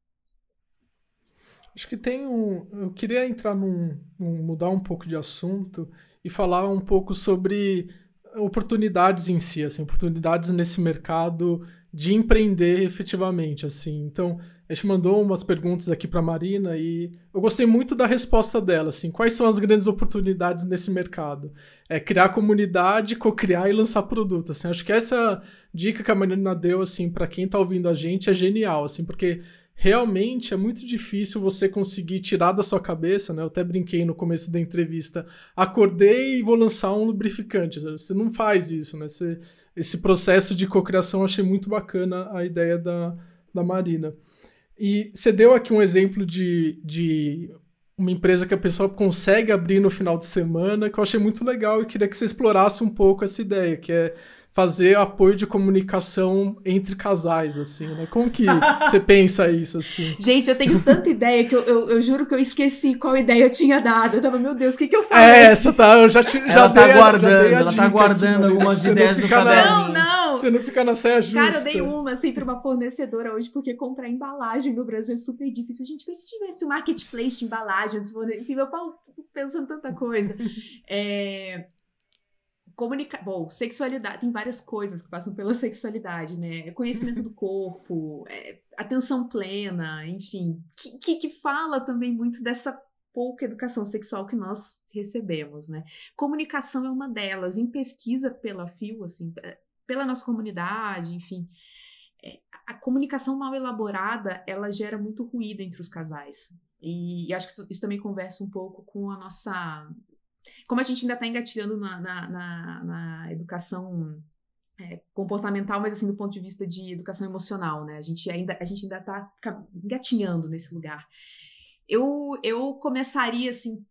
Acho que tem um. Eu queria entrar num, num, mudar um pouco de assunto e falar um pouco sobre oportunidades em si, assim, oportunidades nesse mercado de empreender efetivamente, assim. Então, a gente mandou umas perguntas aqui para Marina e eu gostei muito da resposta dela, assim, quais são as grandes oportunidades nesse mercado? É criar comunidade, co-criar e lançar produto, assim. Acho que essa dica que a Marina deu, assim, para quem está ouvindo a gente é genial, assim, porque realmente é muito difícil você conseguir tirar da sua cabeça, né? Eu até brinquei no começo da entrevista, acordei e vou lançar um lubrificante. Você não faz isso, né? Você, esse processo de cocriação eu achei muito bacana a ideia da, da Marina. E você deu aqui um exemplo de, de uma empresa que a pessoa consegue abrir no final de semana, que eu achei muito legal e queria que você explorasse um pouco essa ideia, que é fazer apoio de comunicação entre casais, assim, né? Como que [laughs] você pensa isso, assim? Gente, eu tenho tanta ideia que eu, eu, eu, juro que eu esqueci qual ideia eu tinha dado. Eu tava, meu Deus, o que que eu faço? É, essa tá, eu já, te, já ela tá dei, guardando, já dei a ela tá guardando aqui, algumas ideias no caderno. Não, não! Você não fica na saia justa. Cara, eu dei uma, assim, pra uma fornecedora hoje, porque comprar embalagem no Brasil é super difícil. Gente, se tivesse um marketplace de embalagem, enfim, eu falo pensando tanta coisa. [laughs] É comunicar. Bom, sexualidade. Tem várias coisas que passam pela sexualidade, né? Conhecimento do corpo, é, atenção plena, enfim. Que, que, que fala também muito dessa pouca educação sexual que nós recebemos, né? Comunicação é uma delas. Em pesquisa pela FIO, assim, é, pela nossa comunidade, enfim, é, a comunicação mal elaborada, ela gera muito ruído entre os casais. E, e acho que isso também conversa um pouco com a nossa como a gente ainda está engatilhando na, na, na, na educação é, comportamental, mas assim do ponto de vista de educação emocional, né? A gente ainda a gente ainda está engatinhando nesse lugar. Eu eu começaria assim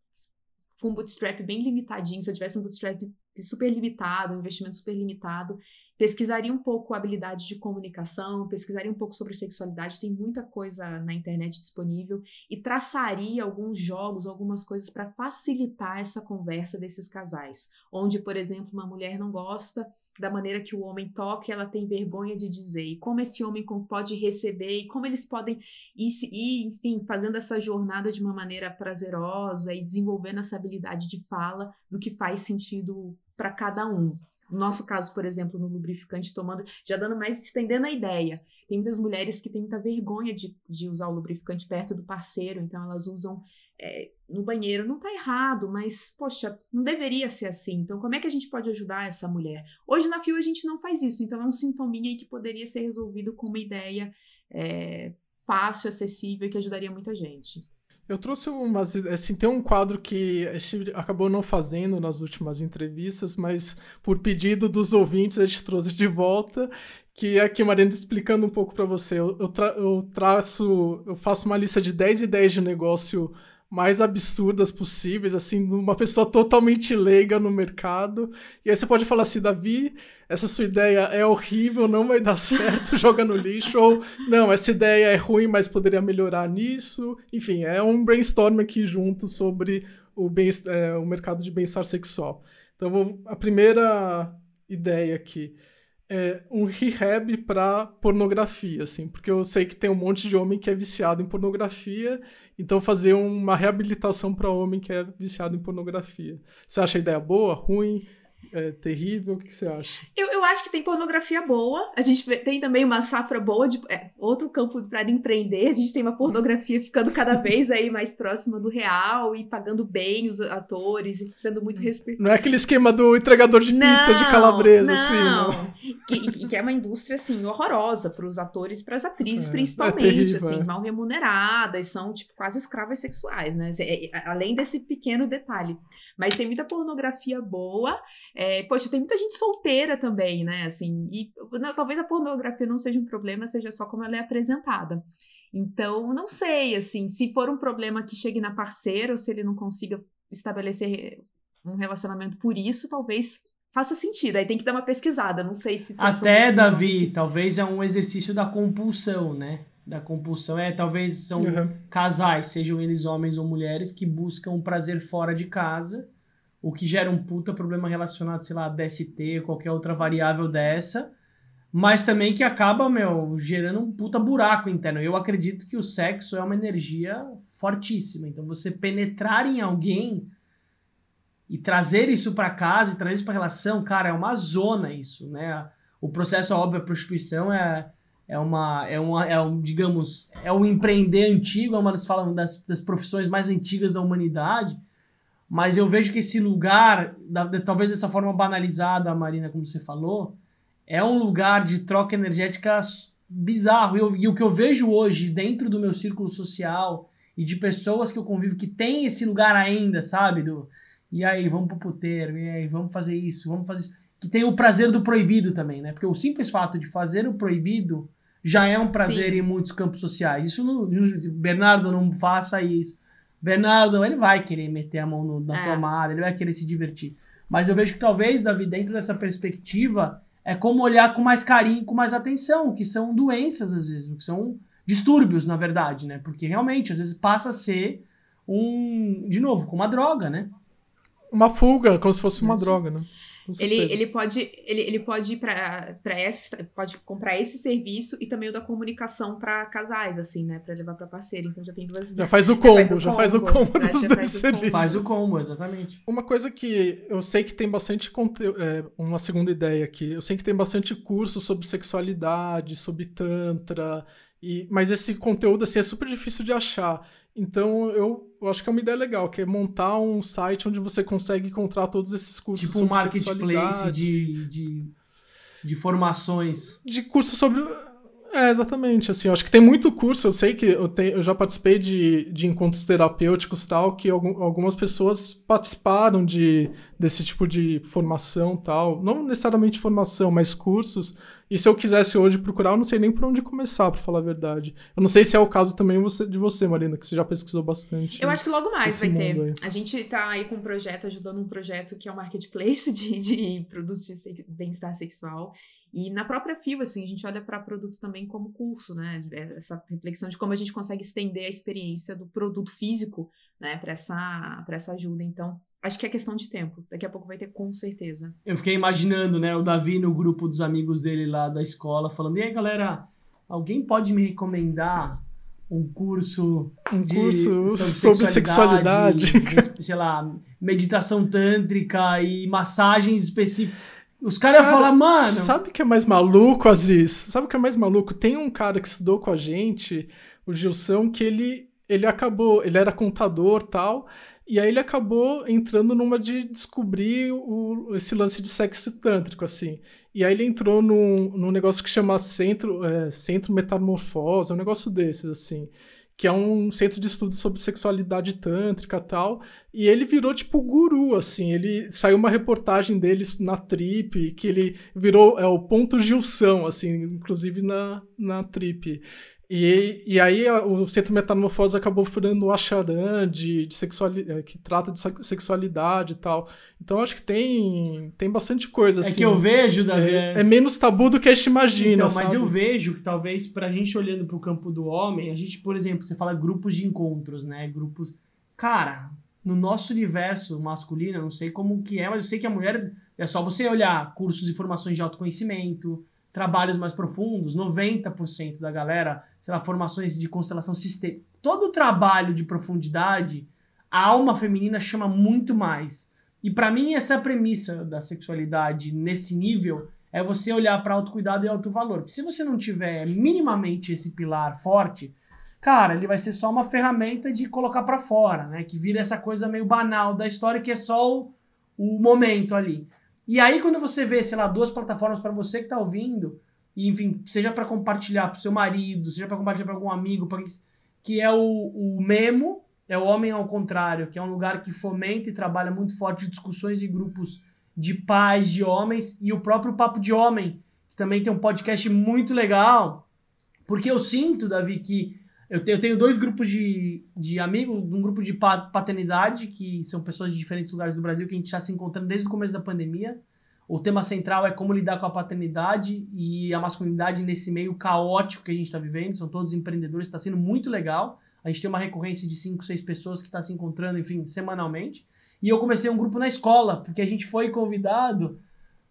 com um bootstrap bem limitadinho, se eu tivesse um bootstrap super limitado, um investimento super limitado, pesquisaria um pouco a habilidade de comunicação, pesquisaria um pouco sobre sexualidade, tem muita coisa na internet disponível e traçaria alguns jogos, algumas coisas para facilitar essa conversa desses casais, onde, por exemplo, uma mulher não gosta da maneira que o homem toca ela tem vergonha de dizer, e como esse homem pode receber, e como eles podem ir, enfim, fazendo essa jornada de uma maneira prazerosa e desenvolvendo essa habilidade de fala do que faz sentido para cada um. No nosso caso, por exemplo, no lubrificante tomando, já dando mais, estendendo a ideia. Tem muitas mulheres que têm muita vergonha de, de usar o lubrificante perto do parceiro, então elas usam é, no banheiro. Não está errado, mas, poxa, não deveria ser assim. Então, como é que a gente pode ajudar essa mulher? Hoje na FIO a gente não faz isso, então é um sintominha aí que poderia ser resolvido com uma ideia é, fácil, acessível e que ajudaria muita gente. Eu trouxe umas. Assim, tem um quadro que a gente acabou não fazendo nas últimas entrevistas, mas por pedido dos ouvintes a gente trouxe de volta, que é aqui, Mariana, explicando um pouco para você. Eu, eu, tra eu traço. Eu faço uma lista de 10 ideias de negócio mais absurdas possíveis, assim, uma pessoa totalmente leiga no mercado. E aí você pode falar assim, Davi, essa sua ideia é horrível, não vai dar [laughs] certo, joga no lixo, ou não, essa ideia é ruim, mas poderia melhorar nisso. Enfim, é um brainstorm aqui junto sobre o, bem, é, o mercado de bem-estar sexual. Então, vou, a primeira ideia aqui é, um rehab para pornografia, assim, porque eu sei que tem um monte de homem que é viciado em pornografia, então fazer uma reabilitação para homem que é viciado em pornografia. Você acha a ideia boa, ruim? É terrível? O que você acha? Eu, eu acho que tem pornografia boa. A gente tem também uma safra boa de é, outro campo para empreender. A gente tem uma pornografia ficando cada [laughs] vez aí mais próxima do real e pagando bem os atores e sendo muito respeitado. Não é aquele esquema do entregador de não, pizza de calabresa, não. assim. Não. Que, que é uma indústria assim horrorosa para os atores, para as atrizes é, principalmente, é terrível, assim, é. mal remuneradas, são tipo quase escravas sexuais, né? É, além desse pequeno detalhe. Mas tem muita pornografia boa. É, poxa, tem muita gente solteira também, né? Assim, e não, talvez a pornografia não seja um problema, seja só como ela é apresentada. Então, não sei, assim, se for um problema que chegue na parceira ou se ele não consiga estabelecer um relacionamento por isso, talvez faça sentido. Aí tem que dar uma pesquisada, não sei se. Até, Davi, talvez é um exercício da compulsão, né? Da compulsão é talvez são uhum. casais, sejam eles homens ou mulheres, que buscam prazer fora de casa o que gera um puta problema relacionado, sei lá, DST, qualquer outra variável dessa, mas também que acaba, meu, gerando um puta buraco interno. Eu acredito que o sexo é uma energia fortíssima, então você penetrar em alguém e trazer isso para casa e trazer isso para relação, cara, é uma zona isso, né? O processo, óbvio, a prostituição é é uma, é uma, é um, digamos, é um empreender antigo, é uma das, falam das, das profissões mais antigas da humanidade, mas eu vejo que esse lugar, talvez dessa forma banalizada, Marina, como você falou, é um lugar de troca energética bizarro. E, eu, e o que eu vejo hoje dentro do meu círculo social e de pessoas que eu convivo que tem esse lugar ainda, sabe? Do, e aí, vamos pro puteiro, e aí, vamos fazer isso, vamos fazer isso. Que tem o prazer do proibido também, né? Porque o simples fato de fazer o proibido já é um prazer Sim. em muitos campos sociais. Isso não, Bernardo, não faça isso. Bernardo, ele vai querer meter a mão no, na é. tomada, ele vai querer se divertir. Mas eu vejo que talvez, Davi, dentro dessa perspectiva, é como olhar com mais carinho, com mais atenção, que são doenças às vezes, que são distúrbios, na verdade, né? Porque realmente, às vezes passa a ser um, de novo, como uma droga, né? Uma fuga, como se fosse uma droga, né? Ele, ele pode ele, ele pode ir para esse pode comprar esse serviço e também o da comunicação para casais assim né? Para levar para parceiro então já tem duas já faz o combo já faz o combo, já faz o combo. dos dois serviços. Faz o combo exatamente. Uma coisa que eu sei que tem bastante conteúdo é, uma segunda ideia aqui. Eu sei que tem bastante curso sobre sexualidade sobre tantra e mas esse conteúdo assim é super difícil de achar então eu, eu, acho que é uma ideia legal, que é montar um site onde você consegue encontrar todos esses cursos tipo um marketplace de, de, de formações. De cursos sobre é, exatamente. Assim, eu acho que tem muito curso. Eu sei que eu, te, eu já participei de, de encontros terapêuticos tal, que algum, algumas pessoas participaram de, desse tipo de formação tal. Não necessariamente formação, mas cursos. E se eu quisesse hoje procurar, eu não sei nem por onde começar, para falar a verdade. Eu não sei se é o caso também de você, Marina, que você já pesquisou bastante. Eu acho que logo mais vai ter. Aí. A gente tá aí com um projeto, ajudando um projeto que é o um marketplace de, de produtos de bem-estar sexual. E na própria FIO, assim, a gente olha para produto também como curso, né? Essa reflexão de como a gente consegue estender a experiência do produto físico, né, para essa, essa ajuda. Então, acho que é questão de tempo. Daqui a pouco vai ter com certeza. Eu fiquei imaginando, né, o Davi no grupo dos amigos dele lá da escola, falando: e aí, galera, alguém pode me recomendar um curso um de, curso sobre sexualidade, sexualidade. [laughs] sei lá, meditação tântrica e massagens específicas os caras iam falar, mano. Sabe o que é mais maluco, Aziz? Sabe o que é mais maluco? Tem um cara que estudou com a gente, o Gilson, que ele, ele acabou. Ele era contador tal. E aí ele acabou entrando numa de descobrir o, esse lance de sexo tântrico, assim. E aí ele entrou num, num negócio que chama Centro, é, Centro Metamorfose, um negócio desses, assim que é um centro de estudo sobre sexualidade tântrica tal, e ele virou tipo guru, assim, ele saiu uma reportagem dele na Trip, que ele virou é o ponto Gilson, assim, inclusive na, na Trip. E, e aí o Centro Metamorfose acabou furando o Acharan de, de sexualidade, é, que trata de sexualidade e tal. Então acho que tem, tem bastante coisa assim. É que eu vejo, Davi. É, é menos tabu do que a gente imagina. Então, mas eu vejo que talvez pra gente olhando pro campo do homem, a gente, por exemplo, você fala grupos de encontros, né? Grupos. Cara, no nosso universo masculino, eu não sei como que é, mas eu sei que a mulher. É só você olhar cursos e formações de autoconhecimento trabalhos mais profundos, 90% da galera, sei lá, formações de constelação sistêmica. Todo trabalho de profundidade, a alma feminina chama muito mais. E para mim, essa é a premissa da sexualidade nesse nível é você olhar para autocuidado e alto valor. Porque se você não tiver minimamente esse pilar forte, cara, ele vai ser só uma ferramenta de colocar para fora, né? Que vira essa coisa meio banal da história que é só o, o momento ali. E aí quando você vê, sei lá, duas plataformas para você que tá ouvindo, e, enfim, seja para compartilhar pro seu marido, seja para compartilhar para algum amigo, pra... que é o, o Memo, é o Homem ao Contrário, que é um lugar que fomenta e trabalha muito forte discussões e grupos de pais, de homens, e o próprio Papo de Homem, que também tem um podcast muito legal, porque eu sinto, Davi, que eu tenho dois grupos de, de amigos, um grupo de paternidade, que são pessoas de diferentes lugares do Brasil, que a gente está se encontrando desde o começo da pandemia. O tema central é como lidar com a paternidade e a masculinidade nesse meio caótico que a gente está vivendo. São todos empreendedores, está sendo muito legal. A gente tem uma recorrência de 5, 6 pessoas que está se encontrando, enfim, semanalmente. E eu comecei um grupo na escola, porque a gente foi convidado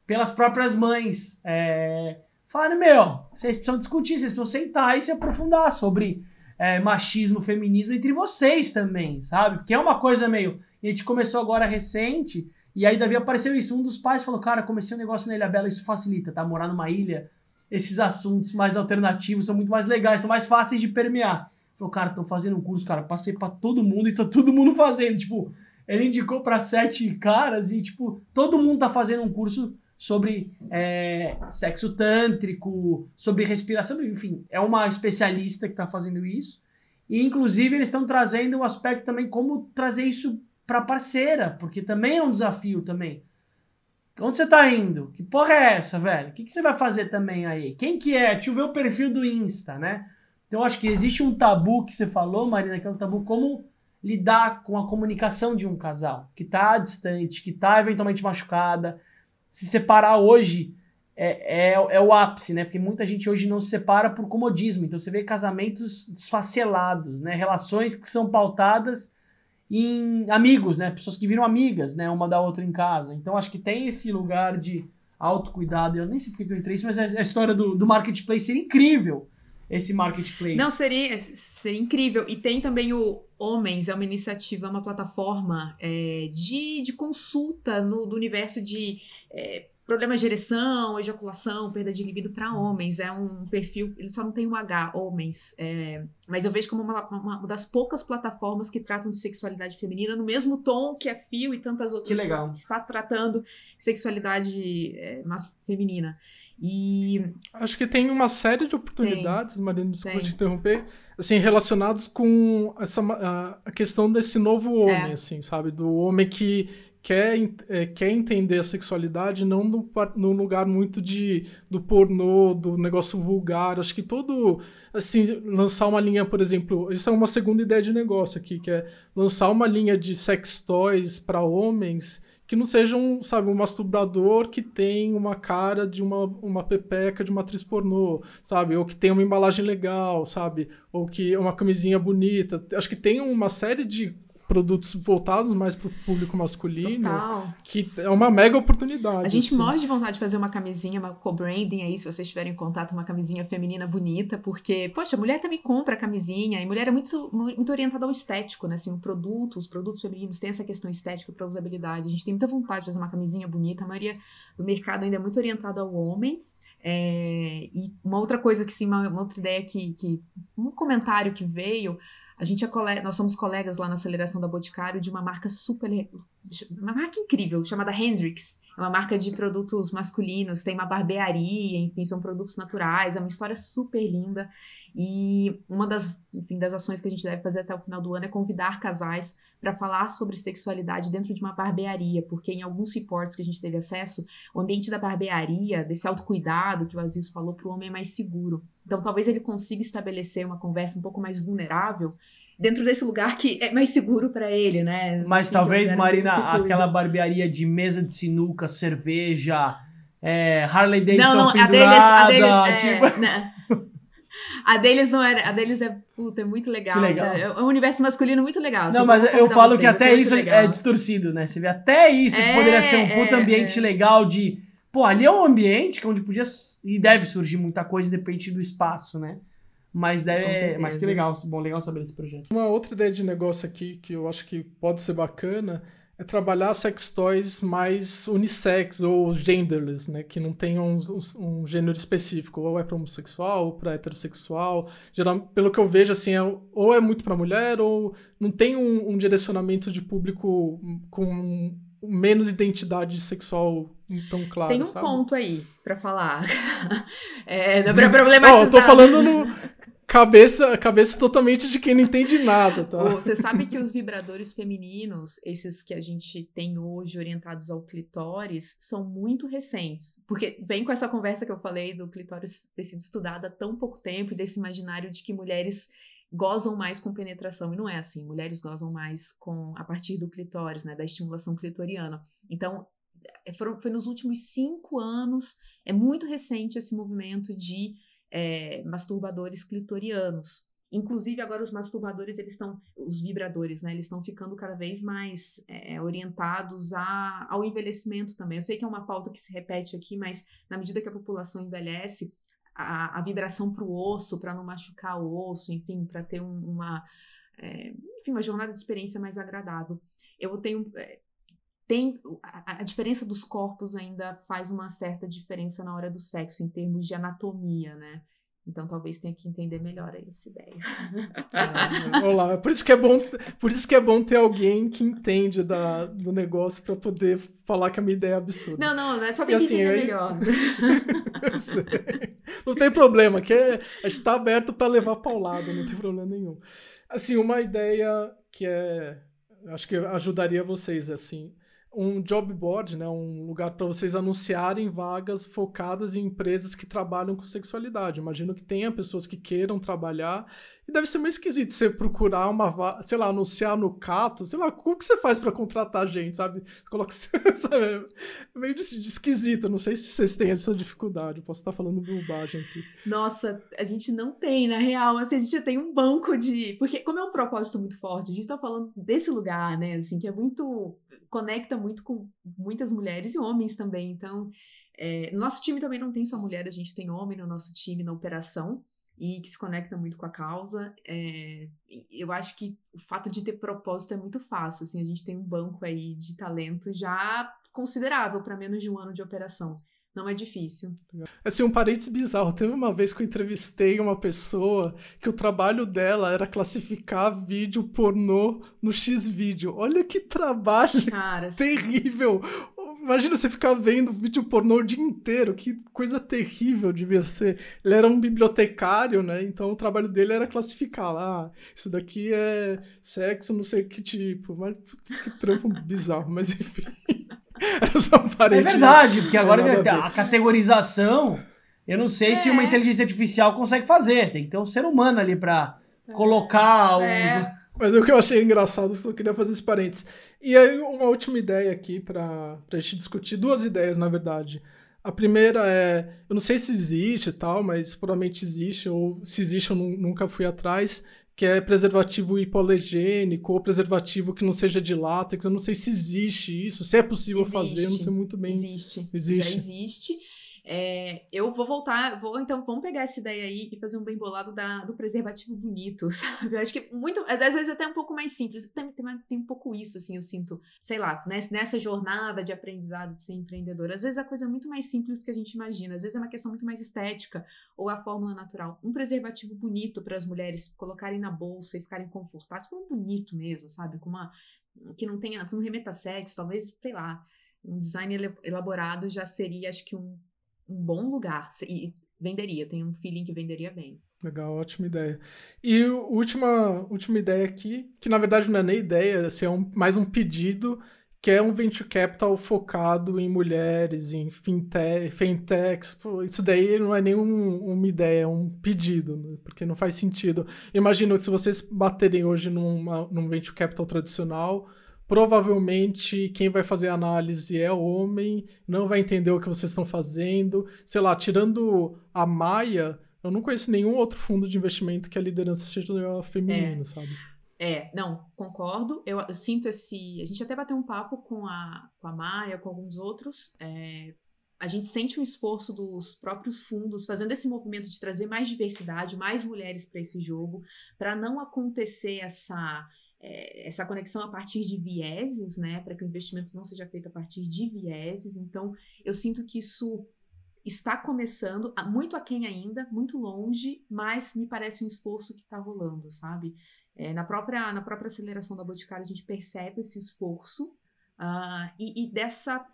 pelas próprias mães. É... Falaram, meu, vocês precisam discutir, vocês precisam sentar e se aprofundar sobre é, machismo, feminismo entre vocês também, sabe? Porque é uma coisa meio. A gente começou agora recente, e aí Davi apareceu isso. Um dos pais falou: Cara, comecei um negócio na Ilha Bela, isso facilita, tá? Morar numa ilha, esses assuntos mais alternativos são muito mais legais, são mais fáceis de permear. Falou, cara, tô fazendo um curso, cara, passei para todo mundo e tá todo mundo fazendo. Tipo, ele indicou para sete caras e, tipo, todo mundo tá fazendo um curso sobre é, sexo tântrico, sobre respiração, enfim, é uma especialista que está fazendo isso. E, inclusive, eles estão trazendo o um aspecto também como trazer isso para parceira, porque também é um desafio também. Onde você tá indo? Que porra é essa, velho? O que, que você vai fazer também aí? Quem que é? Deixa eu ver o perfil do Insta, né? Então, acho que existe um tabu que você falou, Marina, que é um tabu como lidar com a comunicação de um casal que tá distante, que tá eventualmente machucada, se separar hoje é, é, é, o ápice, né? Porque muita gente hoje não se separa por comodismo. Então você vê casamentos desfacelados, né? Relações que são pautadas em amigos, né? Pessoas que viram amigas, né? Uma da outra em casa. Então acho que tem esse lugar de autocuidado. Eu nem sei porque eu entrei isso, mas a história do, do marketplace é incrível. Esse marketplace. Não, seria, seria incrível. E tem também o Homens, é uma iniciativa, uma plataforma é, de, de consulta no, do universo de é, problemas de ereção, ejaculação, perda de libido para homens. É um perfil, ele só não tem um H, homens. É, mas eu vejo como uma, uma, das poucas plataformas que tratam de sexualidade feminina no mesmo tom que a Fio e tantas outras que legal. que está tratando sexualidade é, feminina. E acho que tem uma série de oportunidades, tem, Marina, desculpa tem. te interromper, assim, relacionados com essa a, a questão desse novo homem, é. assim, sabe, do homem que quer, é, quer entender a sexualidade não no, no lugar muito de do pornô, do negócio vulgar. Acho que todo assim, lançar uma linha, por exemplo, isso é uma segunda ideia de negócio aqui, que é lançar uma linha de sex toys para homens que não seja um, sabe, um masturbador que tem uma cara de uma, uma pepeca de uma atriz pornô, sabe? Ou que tem uma embalagem legal, sabe? Ou que é uma camisinha bonita. Acho que tem uma série de produtos voltados mais para o público masculino, Total. que é uma mega oportunidade. A gente assim. morre de vontade de fazer uma camisinha, uma co-branding aí, se vocês tiverem em contato, uma camisinha feminina bonita, porque, poxa, a mulher também compra camisinha, e mulher é muito, muito orientada ao estético, né? Assim, o produto, os produtos femininos têm essa questão estética para usabilidade. A gente tem muita vontade de fazer uma camisinha bonita, a maioria do mercado ainda é muito orientada ao homem. É, e uma outra coisa que sim, uma, uma outra ideia que, que. Um comentário que veio a gente é nós somos colegas lá na aceleração da Boticário de uma marca super, uma marca incrível chamada Hendrix. É uma marca de produtos masculinos, tem uma barbearia, enfim, são produtos naturais, é uma história super linda. E uma das, enfim, das ações que a gente deve fazer até o final do ano é convidar casais para falar sobre sexualidade dentro de uma barbearia, porque em alguns reports que a gente teve acesso, o ambiente da barbearia, desse autocuidado que o Aziz falou, para o homem é mais seguro. Então, talvez ele consiga estabelecer uma conversa um pouco mais vulnerável dentro desse lugar que é mais seguro para ele, né? Mas talvez, Marina, aquela barbearia de mesa de sinuca, cerveja, é, Harley Davidson não, não, pendurada, a deles, a deles, tipo... é, né? [laughs] A deles não era. A deles é, puta, é muito legal. legal. É, é um universo masculino muito legal. Não, mas eu falo você, que até isso é distorcido, né? Você vê até isso é, que poderia ser um puta é, ambiente é. legal de. Pô, ali é um ambiente que onde podia e deve surgir muita coisa, depende do espaço, né? Mas deve. Mas que legal, bom, legal saber desse projeto. Uma outra ideia de negócio aqui que eu acho que pode ser bacana é trabalhar sex toys mais unissex ou genderless, né? Que não tenham um, um, um gênero específico, ou é para homossexual, ou para heterossexual. Geral, pelo que eu vejo, assim, é, ou é muito para mulher, ou não tem um, um, direcionamento de público com menos identidade sexual tão clara. Tem um sabe? ponto aí para falar. [laughs] é, para problematizar. Não, eu tô falando no, [laughs] cabeça, cabeça totalmente de quem não entende nada, tá? Você sabe que os vibradores femininos, esses que a gente tem hoje orientados ao clitóris, são muito recentes. Porque vem com essa conversa que eu falei do clitóris ter sido estudado há tão pouco tempo e desse imaginário de que mulheres gozam mais com penetração. E não é assim. Mulheres gozam mais com a partir do clitóris, né? Da estimulação clitoriana. Então, é, foram, foi nos últimos cinco anos, é muito recente esse movimento de é, masturbadores clitorianos. Inclusive, agora os masturbadores, eles estão, os vibradores, né, eles estão ficando cada vez mais é, orientados a, ao envelhecimento também. Eu sei que é uma pauta que se repete aqui, mas na medida que a população envelhece, a, a vibração para o osso, para não machucar o osso, enfim, para ter um, uma, é, enfim, uma jornada de experiência mais agradável. Eu tenho, tem a, a, diferença dos corpos ainda faz uma certa diferença na hora do sexo em termos de anatomia, né? Então talvez tenha que entender melhor essa ideia. [laughs] É, olá, por isso que é bom, por isso que é bom ter alguém que entende da, do negócio para poder falar que a minha ideia é absurda. Não, não, é só tem e que assim, entender eu... melhor. [laughs] eu sei. Não tem problema, que é, a gente está aberto para levar paulada, não tem problema nenhum. Assim, uma ideia que é, acho que ajudaria vocês assim um job board, né, um lugar para vocês anunciarem vagas focadas em empresas que trabalham com sexualidade. Imagino que tenha pessoas que queiram trabalhar e deve ser meio esquisito você procurar uma, sei lá, anunciar no Cato, sei lá, como que você faz para contratar gente, sabe? Coloca, [laughs] sabe? É meio de, de esquisito, não sei se vocês têm essa dificuldade, eu posso estar falando bobagem aqui. Nossa, a gente não tem, na real, assim, a gente tem um banco de, porque como é um propósito muito forte, a gente tá falando desse lugar, né, assim, que é muito, conecta muito com muitas mulheres e homens também, então, é, nosso time também não tem só mulher, a gente tem homem no nosso time na operação, e que se conecta muito com a causa. É, eu acho que o fato de ter propósito é muito fácil. Assim, a gente tem um banco aí de talento já considerável para menos de um ano de operação. Não é difícil. Assim, um parênteses bizarro. Teve uma vez que eu entrevistei uma pessoa que o trabalho dela era classificar vídeo pornô no X-Vídeo. Olha que trabalho [laughs] Cara, terrível. Imagina você ficar vendo vídeo pornô o dia inteiro, que coisa terrível devia ser. Ele era um bibliotecário, né? Então o trabalho dele era classificar lá. Ah, isso daqui é sexo, não sei que tipo. Mas que trampo bizarro, mas enfim. [laughs] era só um É verdade, porque agora a, a, categorização, eu não sei é. se uma é. inteligência artificial consegue fazer. Tem que ter um ser humano ali para é. colocar é. os. Mas o que eu achei engraçado, só queria fazer esse parênteses. E aí, uma última ideia aqui para a gente discutir, duas ideias, na verdade. A primeira é, eu não sei se existe e tal, mas provavelmente existe, ou se existe eu nunca fui atrás, que é preservativo hipoalergênico ou preservativo que não seja de látex. Eu não sei se existe isso, se é possível existe, fazer, eu não sei muito bem. Existe. Existe. Já existe. É, eu vou voltar, vou então, vamos pegar essa ideia aí e fazer um bem bolado da, do preservativo bonito, [laughs] sabe? Eu acho que muito, às vezes até um pouco mais simples, tem, tem, tem um pouco isso, assim, eu sinto, sei lá, nessa jornada de aprendizado de ser empreendedor, às vezes a coisa é muito mais simples do que a gente imagina, às vezes é uma questão muito mais estética ou a fórmula natural. Um preservativo bonito para as mulheres colocarem na bolsa e ficarem confortáveis, falando bonito mesmo, sabe? Com uma, que não tenha, que não remeta a sexo, talvez, sei lá, um design elaborado já seria, acho que um um bom lugar. E venderia, tem um feeling que venderia bem. Legal, ótima ideia. E última, última ideia aqui, que na verdade não é nem ideia, assim, é um, mais um pedido, que é um venture capital focado em mulheres, em fintech, fintechs. Isso daí não é nem um, uma ideia, é um pedido, né? porque não faz sentido. Imagina se vocês baterem hoje numa, num venture capital tradicional, Provavelmente quem vai fazer a análise é o homem, não vai entender o que vocês estão fazendo. Sei lá, tirando a Maia, eu não conheço nenhum outro fundo de investimento que a liderança seja feminina, é. sabe? É, não, concordo. Eu, eu, sinto esse. A gente até bateu um papo com a, com a Maia, com alguns outros. É, a gente sente um esforço dos próprios fundos fazendo esse movimento de trazer mais diversidade, mais mulheres para esse jogo, para não acontecer essa é, essa conexão a partir de vieses, né, para que o investimento não seja feito a partir de vieses. Então, eu sinto que isso está começando, muito aquém ainda, muito longe, mas me parece um esforço que está rolando, sabe? É, na, própria, na própria aceleração da Boticário, a gente percebe esse esforço uh, e, e, dessa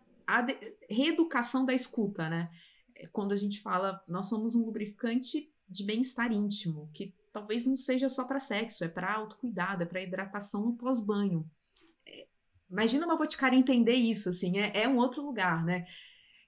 reeducação da escuta, né? É, quando a gente fala, nós somos um lubrificante de bem-estar íntimo, que talvez não seja só para sexo, é para autocuidado, é para hidratação no pós-banho. É, imagina uma boticária entender isso, assim, é, é um outro lugar, né?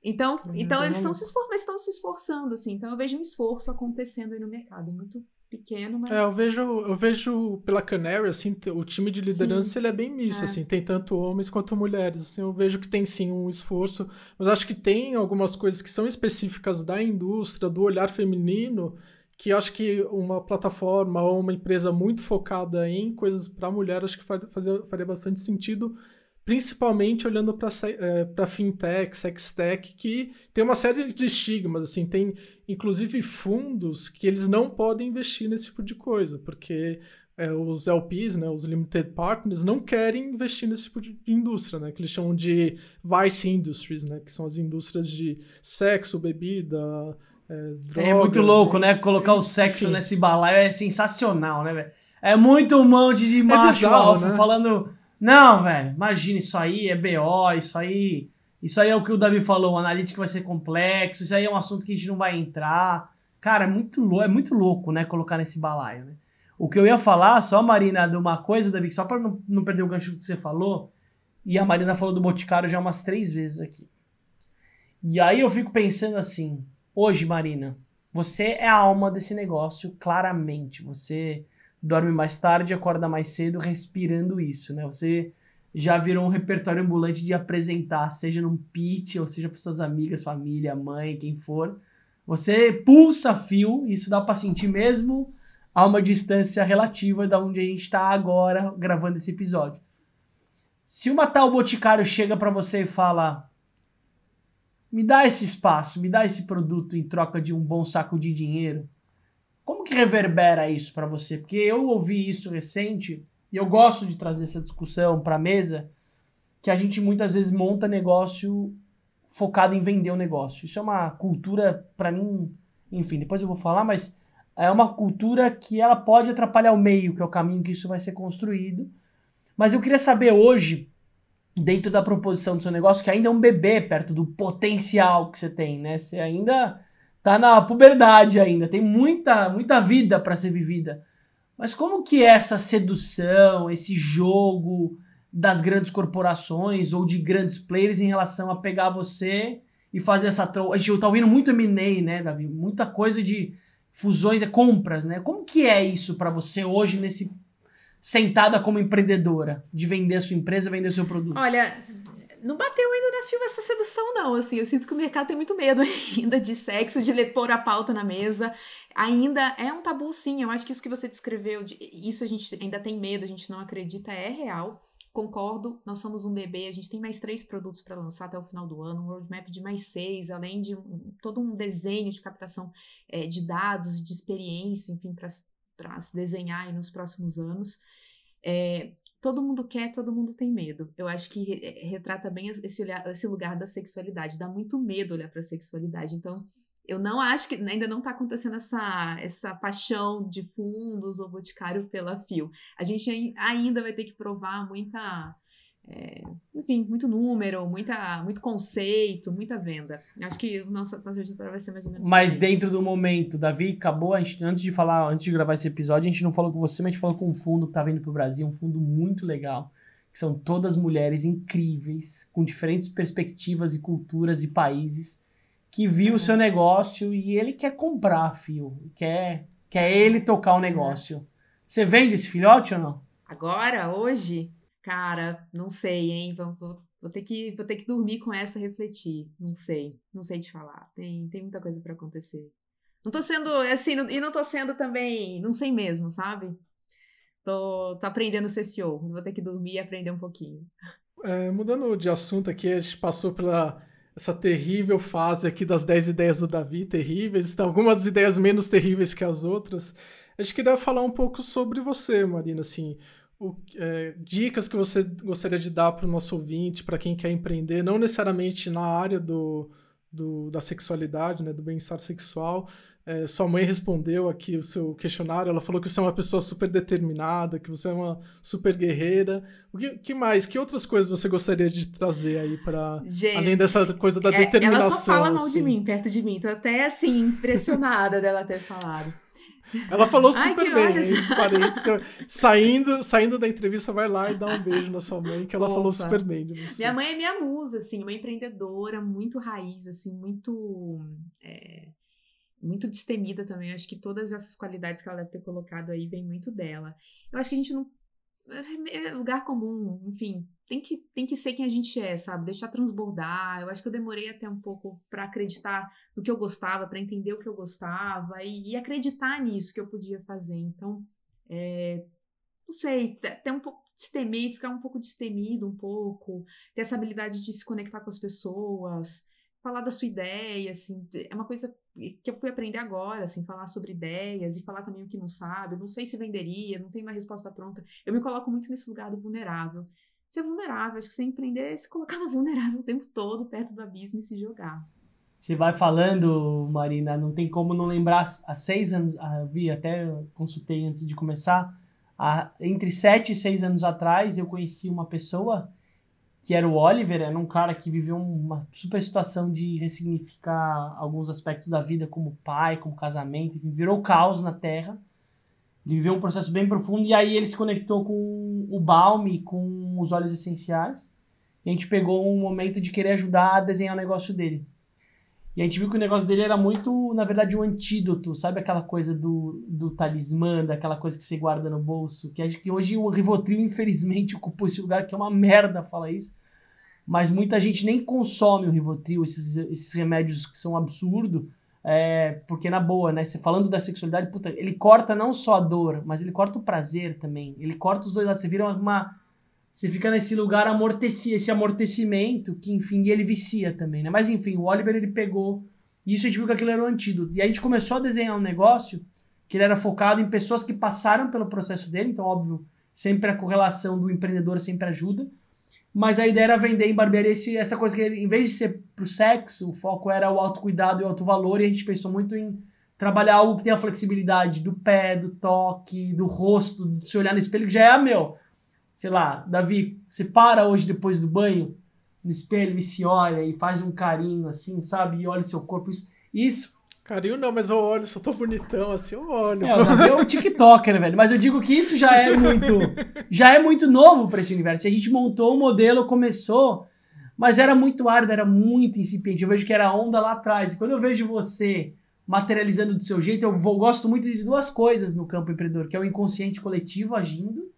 Então, então eles estão se, esfor estão se esforçando, assim. Então eu vejo um esforço acontecendo aí no mercado, muito pequeno, mas... É, eu vejo, eu vejo pela Canary, assim, o time de liderança ele é bem misto, é. assim, tem tanto homens quanto mulheres, assim, eu vejo que tem sim um esforço, mas acho que tem algumas coisas que são específicas da indústria, do olhar feminino, que acho que uma plataforma ou uma empresa muito focada em coisas para mulher, acho que faria, faria bastante sentido, principalmente olhando para é, fintech, sextech, que tem uma série de estigmas, assim, tem inclusive fundos que eles não podem investir nesse tipo de coisa, porque é, os LPs, né, os limited partners, não querem investir nesse tipo de indústria, né, que eles chamam de vice industries, né, que são as indústrias de sexo, bebida, drogas, é muito louco, né, colocar o sexo nesse balaio é sensacional, né, velho? É muito um monte de é macho é bizarro, alfa né? falando não, velho, imagina, isso aí é BO, isso aí. Isso aí é o que o Davi falou, o analítico vai ser complexo, isso aí é um assunto que a gente não vai entrar. Cara, é muito, louco, é muito louco, né, colocar nesse balaio, né? O que eu ia falar, só, Marina, de uma coisa, Davi, só para não, não perder o gancho que você falou, e a Marina falou do Boticário já umas três vezes aqui. E aí eu fico pensando assim, hoje, Marina, você é a alma desse negócio, claramente. Você dorme mais tarde, acorda mais cedo, respirando isso, né? Você já virou um repertório ambulante de apresentar, seja num pitch, ou seja para suas amigas, família, mãe, quem for. Você pulsa fio, isso dá para sentir mesmo a uma distância relativa da onde a gente está agora gravando esse episódio. Se uma tal boticário chega para você e fala: "Me dá esse espaço, me dá esse produto em troca de um bom saco de dinheiro", como que reverbera isso para você? Porque eu ouvi isso recente e eu gosto de trazer essa discussão para a mesa, que a gente muitas vezes monta negócio focado em vender o negócio. Isso é uma cultura para mim, enfim, depois eu vou falar, mas é uma cultura que ela pode atrapalhar o meio, que é o caminho que isso vai ser construído. Mas eu queria saber hoje, dentro da proposição do seu negócio, que ainda é um bebê perto do potencial que você tem, né? Você ainda tá na puberdade ainda, tem muita, muita vida para ser vivida. Mas como que é essa sedução, esse jogo das grandes corporações ou de grandes players em relação a pegar você e fazer essa troca? A gente tá ouvindo muito M&A, né, Davi? Muita coisa de fusões e compras, né? Como que é isso para você hoje nesse sentada como empreendedora, de vender a sua empresa, vender seu produto? Olha, não bateu ainda na fio essa sedução, não. Assim, eu sinto que o mercado tem muito medo [laughs] ainda de sexo, de pôr a pauta na mesa. Ainda é um tabu, sim. Eu acho que isso que você descreveu, isso a gente ainda tem medo, a gente não acredita, é real. Concordo, nós somos um bebê, a gente tem mais três produtos para lançar até o final do ano, um roadmap de mais seis, além de um, todo um desenho de captação é, de dados, de experiência, enfim, para se desenhar nos próximos anos. É, todo mundo quer, todo mundo tem medo. Eu acho que eh, retrata bem esse, olhar, esse lugar da sexualidade. Dá muito medo olhar para a sexualidade. Então, eu não acho que ainda não está acontecendo essa, essa paixão de fundos ou boticário pela fio. A gente ainda vai ter que provar muita é, enfim, muito número, muita, muito conceito, muita venda. Acho que o nosso, nosso editora vai ser mais ou menos. Mas dentro do momento, Davi, acabou. A gente, antes de falar, antes de gravar esse episódio, a gente não falou com você, mas a gente falou com um fundo que tá vindo pro Brasil, um fundo muito legal. Que são todas mulheres incríveis, com diferentes perspectivas e culturas e países, que viu o seu negócio e ele quer comprar, fio. Quer, quer ele tocar o negócio. Você vende esse filhote ou não? Agora, hoje, Cara, não sei, hein? Vou, vou, vou, ter que, vou ter que dormir com essa refletir. Não sei, não sei te falar. Tem, tem muita coisa para acontecer. Não tô sendo, assim, não, e não tô sendo também, não sei mesmo, sabe? Tô, tô aprendendo CEO. Vou ter que dormir e aprender um pouquinho. É, mudando de assunto aqui, a gente passou pela essa terrível fase aqui das 10 ideias do Davi, terríveis. Tem algumas ideias menos terríveis que as outras. A gente queria falar um pouco sobre você, Marina, assim o, é, dicas que você gostaria de dar para o nosso ouvinte, para quem quer empreender, não necessariamente na área do, do da sexualidade, né, do bem-estar sexual. É, sua mãe respondeu aqui o seu questionário, ela falou que você é uma pessoa super determinada, que você é uma super guerreira. O que, que mais? Que outras coisas você gostaria de trazer aí para além dessa coisa da é, determinação? Ela só fala mal assim. de mim, perto de mim. Tô até assim impressionada dela ter falado. Ela falou super Ai, bem, saindo, saindo da entrevista, vai lá e dá um beijo na sua mãe, que ela Opa. falou super bem de você. Minha mãe é minha musa, assim, uma empreendedora, muito raiz, assim, muito. É, muito destemida também. Eu acho que todas essas qualidades que ela deve ter colocado aí vem muito dela. Eu acho que a gente não. É lugar comum, enfim, tem que, tem que ser quem a gente é, sabe? Deixar transbordar. Eu acho que eu demorei até um pouco para acreditar no que eu gostava, para entender o que eu gostava e, e, acreditar nisso que eu podia fazer. Então, é, não sei, ter um pouco destemido, ficar um pouco destemido, um pouco, ter essa habilidade de se conectar com as pessoas, falar da sua ideia, assim, é uma coisa que eu fui aprender agora, assim, falar sobre ideias e falar também o que não sabe. Não sei se venderia, não tenho uma resposta pronta. Eu me coloco muito nesse lugar do vulnerável ser vulnerável. Acho que você empreender é se colocar no vulnerável o tempo todo, perto do abismo e se jogar. Você vai falando, Marina, não tem como não lembrar. Há seis anos, ah, vi, até consultei antes de começar. Há, entre sete e seis anos atrás, eu conheci uma pessoa que era o Oliver, era um cara que viveu uma super situação de ressignificar alguns aspectos da vida, como pai, como casamento, virou caos na Terra. Ele viveu um processo bem profundo e aí ele se conectou com o Balme, com os óleos essenciais. E a gente pegou um momento de querer ajudar a desenhar o negócio dele. E a gente viu que o negócio dele era muito, na verdade, um antídoto, sabe aquela coisa do, do talismã, daquela coisa que você guarda no bolso, que acho que hoje o Rivotril, infelizmente, [laughs] ocupou esse lugar, que é uma merda falar isso. Mas muita gente nem consome o Rivotril, esses, esses remédios que são absurdos, é, porque na boa, né? Você falando da sexualidade, puta, ele corta não só a dor, mas ele corta o prazer também. Ele corta os dois lados. Você vira uma. Você fica nesse lugar amorteci, esse amortecimento que, enfim, ele vicia também, né? Mas enfim, o Oliver ele pegou. E isso a gente viu que aquilo era o antídoto. E a gente começou a desenhar um negócio que ele era focado em pessoas que passaram pelo processo dele, então, óbvio, sempre a correlação do empreendedor sempre ajuda. Mas a ideia era vender em barbearia esse, essa coisa que, em vez de ser pro sexo, o foco era o autocuidado e o alto valor, e a gente pensou muito em trabalhar algo que tenha flexibilidade do pé, do toque, do rosto, de se olhar no espelho, que já é a meu. Sei lá, Davi, você para hoje depois do banho, no espelho, e se olha e faz um carinho assim, sabe? E olha o seu corpo. Isso, isso Carinho não, mas eu olho, sou tão bonitão assim, eu olho. É, o Davi é um TikToker, velho. Mas eu digo que isso já é muito. já é muito novo para esse universo. E a gente montou o um modelo, começou, mas era muito árido, era muito incipiente. Eu vejo que era onda lá atrás. E quando eu vejo você materializando do seu jeito, eu vou, gosto muito de duas coisas no campo empreendedor, que é o inconsciente coletivo agindo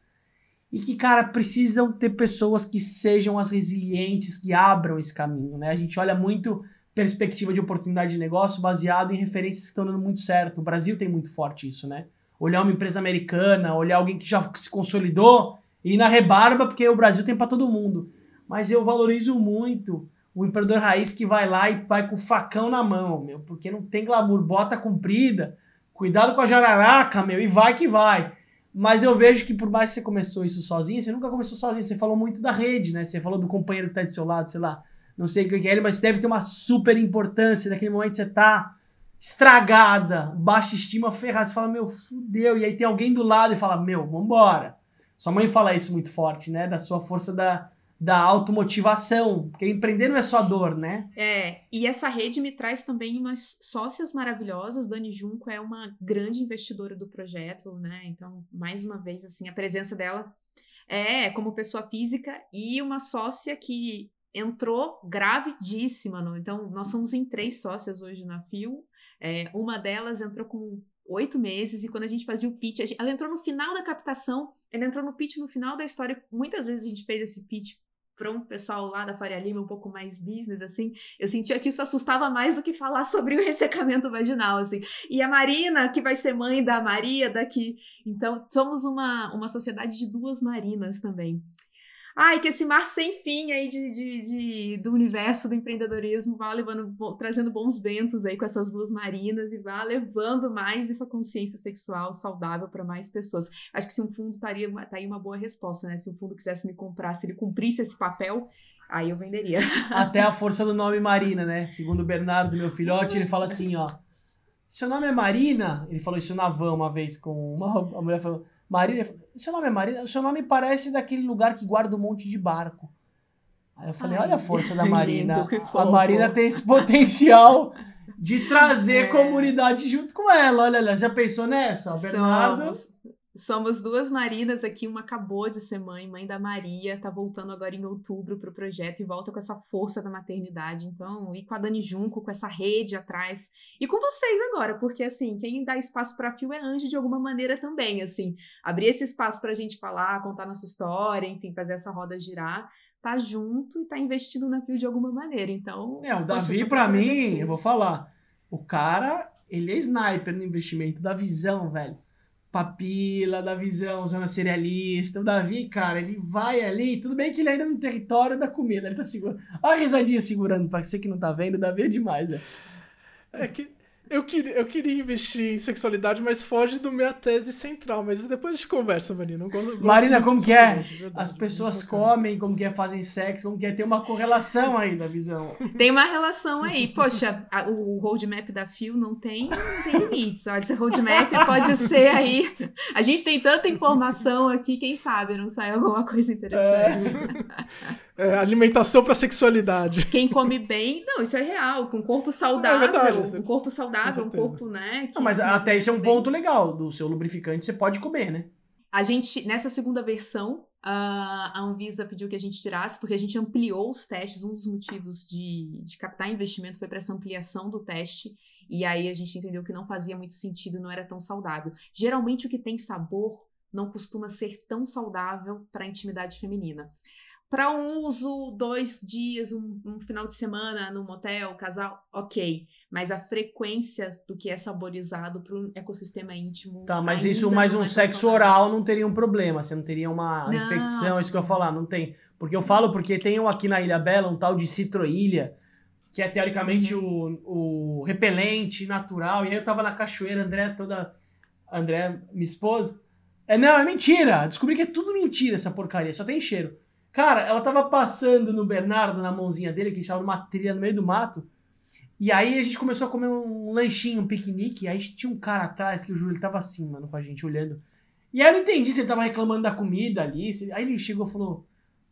e que, cara, precisam ter pessoas que sejam as resilientes, que abram esse caminho, né? A gente olha muito perspectiva de oportunidade de negócio baseado em referências que estão dando muito certo. O Brasil tem muito forte isso, né? Olhar uma empresa americana, olhar alguém que já se consolidou e ir na rebarba, porque o Brasil tem para todo mundo. Mas eu valorizo muito o empreendedor raiz que vai lá e vai com o facão na mão, meu, porque não tem glamour, bota comprida, cuidado com a jararaca, meu, e vai que vai. Mas eu vejo que por mais que você começou isso sozinho, você nunca começou sozinho, você falou muito da rede, né? Você falou do companheiro que tá do seu lado, sei lá não sei o que é ele, mas deve ter uma super importância. Naquele momento você tá estragada, baixa estima, ferrada. Você fala, meu, fudeu. E aí tem alguém do lado e fala, meu, vambora. Sua mãe fala isso muito forte, né? Da sua força da, da automotivação. Porque empreender não é só dor, né? É, e essa rede me traz também umas sócias maravilhosas. Dani Junco é uma grande investidora do projeto, né? Então, mais uma vez, assim, a presença dela é como pessoa física e uma sócia que entrou gravidíssima. No, então, nós somos em três sócias hoje na FIO. É, uma delas entrou com oito meses e quando a gente fazia o pitch, gente, ela entrou no final da captação, ela entrou no pitch no final da história. Muitas vezes a gente fez esse pitch para um pessoal lá da Faria Lima um pouco mais business, assim, eu sentia que isso assustava mais do que falar [laughs] sobre o ressecamento vaginal, assim. E a Marina, que vai ser mãe da Maria daqui, então somos uma, uma sociedade de duas Marinas também. Ai, que esse mar sem fim aí de, de, de, do universo do empreendedorismo vá levando, trazendo bons ventos aí com essas duas marinas e vá levando mais essa consciência sexual saudável para mais pessoas. Acho que se um fundo estaria tá aí uma boa resposta, né? Se um fundo quisesse me comprar, se ele cumprisse esse papel, aí eu venderia. [laughs] Até a força do nome Marina, né? Segundo o Bernardo, meu filhote, ele fala assim, ó. Seu nome é Marina? Ele falou isso na van uma vez com uma a mulher falou Marina, seu nome é Marina? O seu nome parece daquele lugar que guarda um monte de barco. Aí eu falei, Ai, olha a força da [laughs] Marina. a Marina tem esse potencial de trazer [laughs] é. comunidade junto com ela. Olha, ela já pensou nessa? O Bernardo. Somos, Somos duas Marinas aqui, uma acabou de ser mãe, mãe da Maria, tá voltando agora em outubro pro projeto e volta com essa força da maternidade. Então, e com a Dani Junco, com essa rede atrás, e com vocês agora, porque assim, quem dá espaço para fio é anjo de alguma maneira também, assim, abrir esse espaço pra gente falar, contar nossa história, enfim, fazer essa roda girar, tá junto e tá investindo na fio de alguma maneira. Então, é, o Davi para mim, eu vou falar, o cara, ele é sniper no investimento da visão, velho papila da visão, zona cerealista. O Davi, cara, ele vai ali, tudo bem que ele ainda é no território da comida, ele tá segurando. Olha a risadinha segurando, pra você que não tá vendo, o Davi é demais, né? É que eu queria, eu queria investir em sexualidade, mas foge do minha tese central. Mas depois a gente conversa, Marina. Gosto, Marina, como que é? Verdade, As pessoas comem, como que é, fazem sexo, como que é, tem uma correlação aí da visão. Tem uma relação aí. Poxa, a, o roadmap da Fio não tem, não tem limites. Olha, esse roadmap pode ser aí. A gente tem tanta informação aqui, quem sabe não sai alguma coisa interessante. É. é alimentação para sexualidade. Quem come bem, não, isso é real. Com corpo saudável, é verdade, um corpo saudável um corpo, né? Não, mas até isso é um bem. ponto legal. Do seu lubrificante você pode comer, né? A gente, nessa segunda versão, a Anvisa pediu que a gente tirasse, porque a gente ampliou os testes. Um dos motivos de, de captar investimento foi para essa ampliação do teste. E aí a gente entendeu que não fazia muito sentido, não era tão saudável. Geralmente o que tem sabor não costuma ser tão saudável para a intimidade feminina. Para um uso, dois dias, um, um, final de semana no motel, casal, ok. Mas a frequência do que é saborizado para o ecossistema íntimo. Tá, mas isso mais um é sexo oral não teria um problema. Você não teria uma não. infecção, é isso que eu ia falar, não tem. Porque eu falo porque tem aqui na Ilha Bela um tal de citroilha, que é teoricamente uhum. o, o repelente natural. E aí eu tava na cachoeira, André toda. André, minha esposa. É, não, é mentira. Descobri que é tudo mentira essa porcaria, só tem cheiro. Cara, ela tava passando no Bernardo, na mãozinha dele, que a gente tava numa trilha no meio do mato. E aí a gente começou a comer um lanchinho, um piquenique. Aí tinha um cara atrás que o Júlio tava assim, mano, com a gente olhando. E aí eu não entendi se ele tava reclamando da comida ali. Se... Aí ele chegou e falou: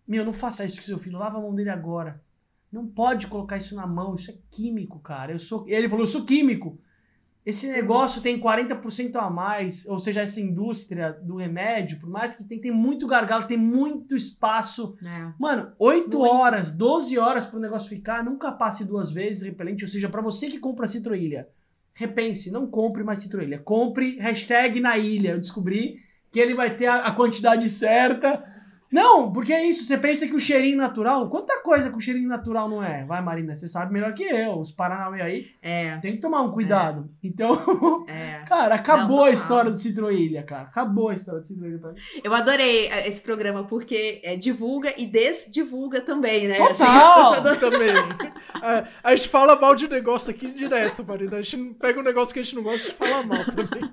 Meu, não faça isso com seu filho, lava a mão dele agora. Não pode colocar isso na mão, isso é químico, cara. Eu sou. Ele falou: Eu sou químico. Esse negócio tem 40% a mais, ou seja, essa indústria do remédio, por mais que tem, tem muito gargalo, tem muito espaço. É. Mano, 8 muito. horas, 12 horas para o negócio ficar, nunca passe duas vezes repelente. Ou seja, para você que compra Citroilha, repense, não compre mais Citroilha. Compre hashtag na ilha. Eu descobri que ele vai ter a, a quantidade certa não, porque é isso. Você pensa que o cheirinho natural. Quanta coisa que o cheirinho natural não é? Vai, Marina, você sabe melhor que eu. Os Paranauê aí. É. Tem que tomar um cuidado. É. Então. É. [laughs] Cara, acabou não, a história do Citroilha, cara. Acabou a história do Citroilha pra mim. Eu adorei é, esse programa porque é, divulga e desdivulga também, né? Total! Assim, [laughs] também. É, a gente fala mal de negócio aqui direto, Marina. A gente pega um negócio que a gente não gosta de falar mal também.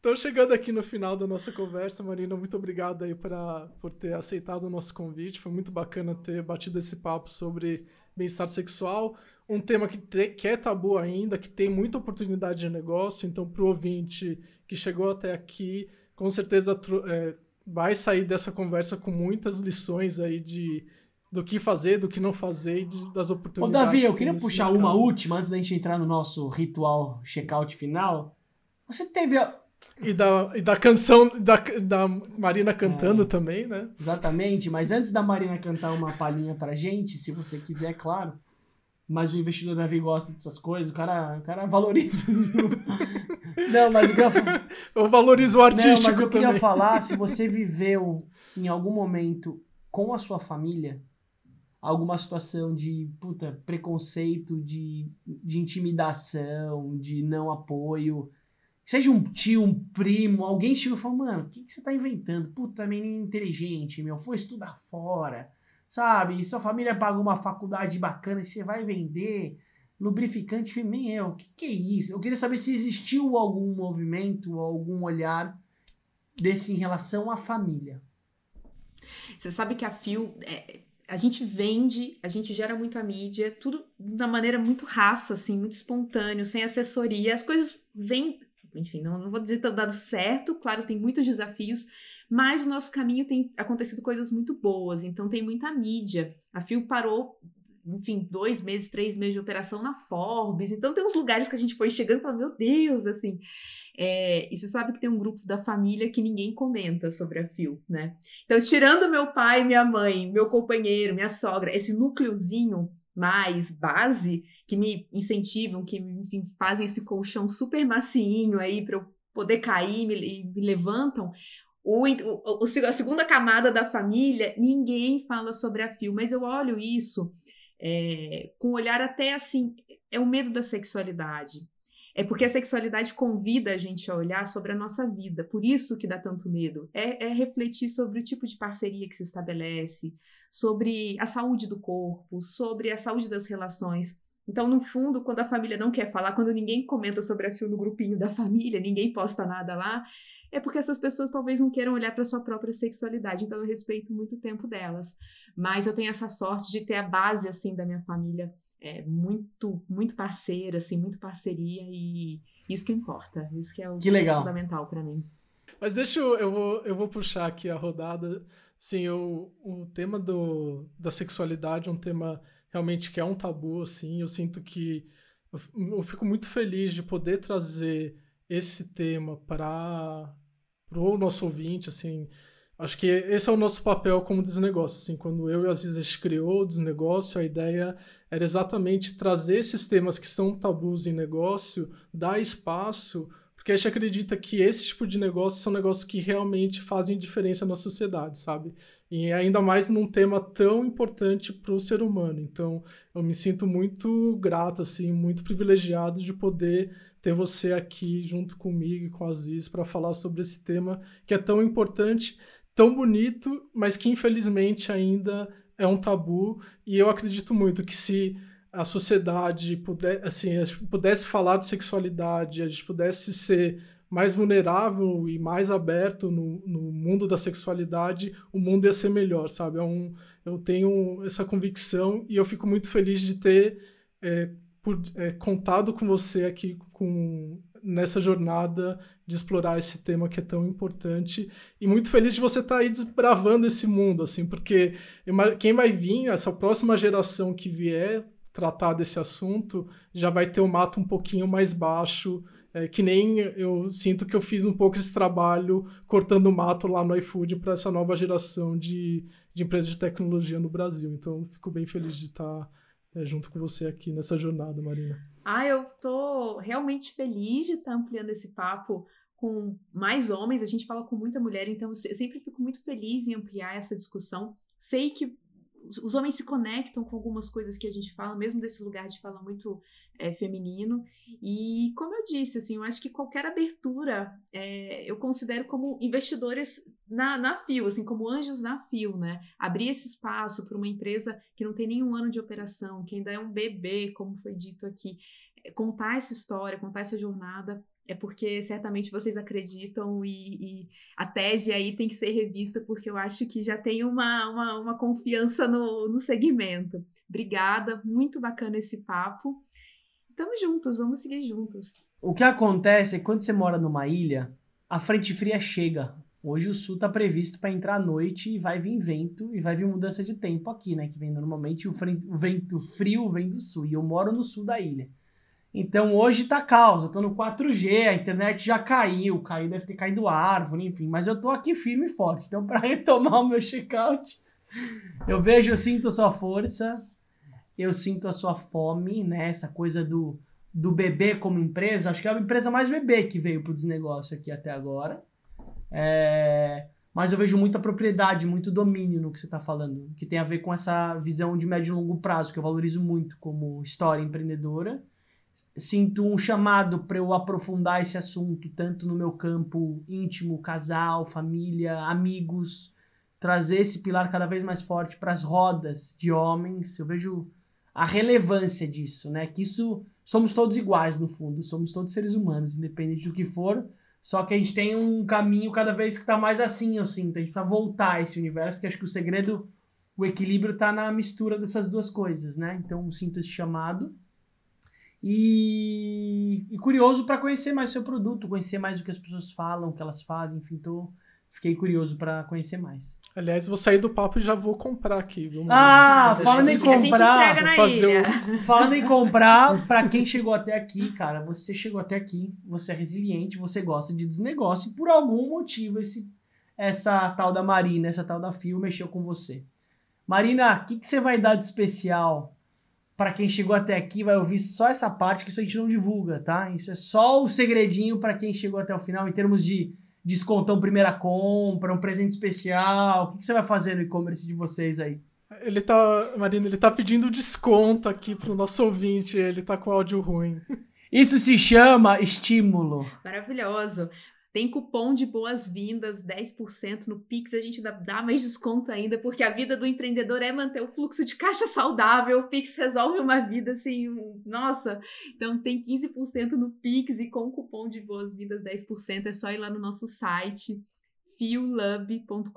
Então, chegando aqui no final da nossa conversa, Marina, muito obrigado aí pra, por ter aceitado o nosso convite. Foi muito bacana ter batido esse papo sobre bem-estar sexual, um tema que, te, que é tabu ainda, que tem muita oportunidade de negócio. Então, para o ouvinte que chegou até aqui, com certeza é, vai sair dessa conversa com muitas lições aí de do que fazer, do que não fazer e de, das oportunidades. Ô, Davi, eu queria puxar uma última antes da gente entrar no nosso ritual check-out final. Você teve e da, e da canção da, da Marina cantando é, também, né? Exatamente, mas antes da Marina cantar uma palhinha pra gente, se você quiser, claro. Mas o investidor Davi gosta dessas coisas, o cara, o cara valoriza. [laughs] não, mas o que eu, eu valorizo o artístico não, mas eu queria também. falar, se [laughs] você viveu em algum momento com a sua família alguma situação de puta, preconceito, de, de intimidação, de não apoio, seja um tio, um primo, alguém chegou e falou, mano, o que, que você tá inventando? Puta, menino inteligente, meu, foi estudar fora, sabe? Sua família pagou uma faculdade bacana e você vai vender lubrificante feminino. O que, que é isso? Eu queria saber se existiu algum movimento, algum olhar desse em relação à família. Você sabe que a Fio, é, a gente vende, a gente gera muito a mídia, tudo da maneira muito raça, assim, muito espontâneo, sem assessoria. As coisas vêm, enfim, não, não vou dizer que dado certo, claro, tem muitos desafios, mas no nosso caminho tem acontecido coisas muito boas, então tem muita mídia. A Fio parou enfim, dois meses, três meses de operação na Forbes. Então tem uns lugares que a gente foi chegando e fala, meu Deus, assim. É, e você sabe que tem um grupo da família que ninguém comenta sobre a Fio, né? Então, tirando meu pai, minha mãe, meu companheiro, minha sogra, esse núcleozinho mais base que me incentivam, que enfim, fazem esse colchão super macinho aí para eu poder cair e me, me levantam. O, o, a segunda camada da família, ninguém fala sobre a Fio, mas eu olho isso é, com um olhar até assim, é o medo da sexualidade. É porque a sexualidade convida a gente a olhar sobre a nossa vida, por isso que dá tanto medo. É, é refletir sobre o tipo de parceria que se estabelece, sobre a saúde do corpo, sobre a saúde das relações. Então, no fundo, quando a família não quer falar, quando ninguém comenta sobre a fio no grupinho da família, ninguém posta nada lá, é porque essas pessoas talvez não queiram olhar para sua própria sexualidade, então eu respeito muito o tempo delas. Mas eu tenho essa sorte de ter a base assim da minha família é, muito muito parceira, assim, muito parceria e isso que importa, isso que é o que legal. fundamental para mim. Mas deixa eu, eu vou, eu vou puxar aqui a rodada. Sim, eu, o tema do, da sexualidade é um tema realmente que é um tabu, assim. Eu sinto que eu, eu fico muito feliz de poder trazer esse tema para o nosso ouvinte, assim, acho que esse é o nosso papel como desnegócio, assim, quando eu e a Aziz a gente criou o desnegócio, a ideia era exatamente trazer esses temas que são tabus em negócio, dar espaço, porque a gente acredita que esse tipo de negócio são negócios que realmente fazem diferença na sociedade, sabe? E ainda mais num tema tão importante para o ser humano. Então, eu me sinto muito grato, assim, muito privilegiado de poder ter você aqui junto comigo e com a Aziz para falar sobre esse tema que é tão importante, tão bonito, mas que infelizmente ainda é um tabu. E eu acredito muito que se a sociedade puder, assim, pudesse falar de sexualidade, a gente pudesse ser mais vulnerável e mais aberto no, no mundo da sexualidade, o mundo ia ser melhor, sabe? É um, eu tenho essa convicção e eu fico muito feliz de ter é, por, é, contado com você aqui com, nessa jornada de explorar esse tema que é tão importante e muito feliz de você estar tá aí desbravando esse mundo, assim, porque quem vai vir, essa próxima geração que vier tratar desse assunto, já vai ter o um mato um pouquinho mais baixo, é, que nem eu sinto que eu fiz um pouco esse trabalho cortando mato lá no iFood para essa nova geração de, de empresas de tecnologia no Brasil. Então, fico bem feliz de estar tá é, junto com você aqui nessa jornada, Marina. Ah, eu tô realmente feliz de estar tá ampliando esse papo com mais homens. A gente fala com muita mulher, então eu sempre fico muito feliz em ampliar essa discussão. Sei que os homens se conectam com algumas coisas que a gente fala, mesmo desse lugar de fala muito é, feminino. E como eu disse, assim, eu acho que qualquer abertura é, eu considero como investidores na, na FIO, assim, como anjos na FIO, né? Abrir esse espaço para uma empresa que não tem nenhum ano de operação, que ainda é um bebê, como foi dito aqui, é, contar essa história, contar essa jornada é porque certamente vocês acreditam e, e, a tese aí tem que ser revista, porque eu acho que já tem uma, uma, uma confiança no, no segmento. Obrigada, muito bacana esse papo. Estamos juntos, vamos seguir juntos. O que acontece é que quando você mora numa ilha, a frente fria chega. Hoje o sul está previsto para entrar à noite e vai vir vento e vai vir mudança de tempo aqui, né? Que vem normalmente o, frente, o vento frio vem do sul e eu moro no sul da ilha. Então hoje tá caos, eu tô no 4G, a internet já caiu, caiu, deve ter caído árvore, enfim, mas eu tô aqui firme e forte. Então, para [laughs] retomar o meu checkout, eu vejo, eu sinto sua força, eu sinto a sua fome, né? Essa coisa do, do bebê como empresa, acho que é a empresa mais bebê que veio pro desnegócio aqui até agora. É... Mas eu vejo muita propriedade, muito domínio no que você está falando, que tem a ver com essa visão de médio e longo prazo, que eu valorizo muito como história empreendedora sinto um chamado para eu aprofundar esse assunto, tanto no meu campo íntimo, casal, família, amigos, trazer esse pilar cada vez mais forte para as rodas de homens. Eu vejo a relevância disso, né? Que isso somos todos iguais no fundo, somos todos seres humanos, independente do que for. Só que a gente tem um caminho cada vez que está mais assim, eu sinto. A gente precisa voltar a esse universo, porque acho que o segredo, o equilíbrio está na mistura dessas duas coisas, né? Então sinto esse chamado. E, e curioso para conhecer mais o seu produto, conhecer mais o que as pessoas falam, o que elas fazem, enfim, tô, fiquei curioso para conhecer mais. Aliás, vou sair do papo e já vou comprar aqui, viu? Ah, [laughs] falando em comprar, fazer ilha. falando em comprar, para quem chegou até aqui, cara, você chegou até aqui, você é resiliente, você gosta de desnegócio e por algum motivo esse essa tal da Marina, essa tal da Fio mexeu com você. Marina, o que, que você vai dar de especial para quem chegou até aqui? Vai ouvir só essa parte que isso a gente não divulga, tá? Isso é só o segredinho para quem chegou até o final em termos de descontão primeira compra, um presente especial? O que, que você vai fazer no e-commerce de vocês aí? Ele tá, Marina, ele tá pedindo desconto aqui pro nosso ouvinte, ele tá com áudio ruim. Isso se chama estímulo. Maravilhoso. Tem cupom de boas-vindas, 10% no Pix, a gente dá, mais desconto ainda, porque a vida do empreendedor é manter o fluxo de caixa saudável. O Pix resolve uma vida assim, nossa. Então tem 15% no Pix e com cupom de boas-vindas, 10%. É só ir lá no nosso site, fiolub.com.br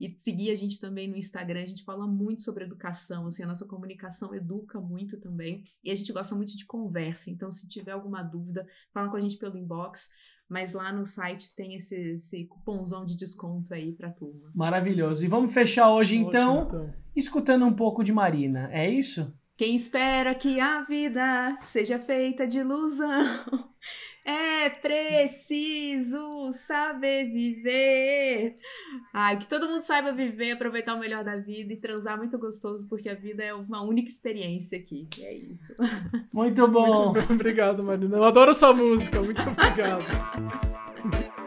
e seguir a gente também no Instagram. A gente fala muito sobre educação, assim, a nossa comunicação educa muito também. E a gente gosta muito de conversa. Então, se tiver alguma dúvida, fala com a gente pelo inbox mas lá no site tem esse, esse cupomzão de desconto aí pra turma. Maravilhoso. E vamos fechar hoje, então, então, escutando um pouco de Marina. É isso? Quem espera que a vida seja feita de ilusão [laughs] é preciso saber viver. Ai, que todo mundo saiba viver, aproveitar o melhor da vida e transar muito gostoso, porque a vida é uma única experiência aqui. E é isso. Muito bom. Muito bom. Obrigado, Marina. Eu adoro sua música. Muito obrigado. [laughs]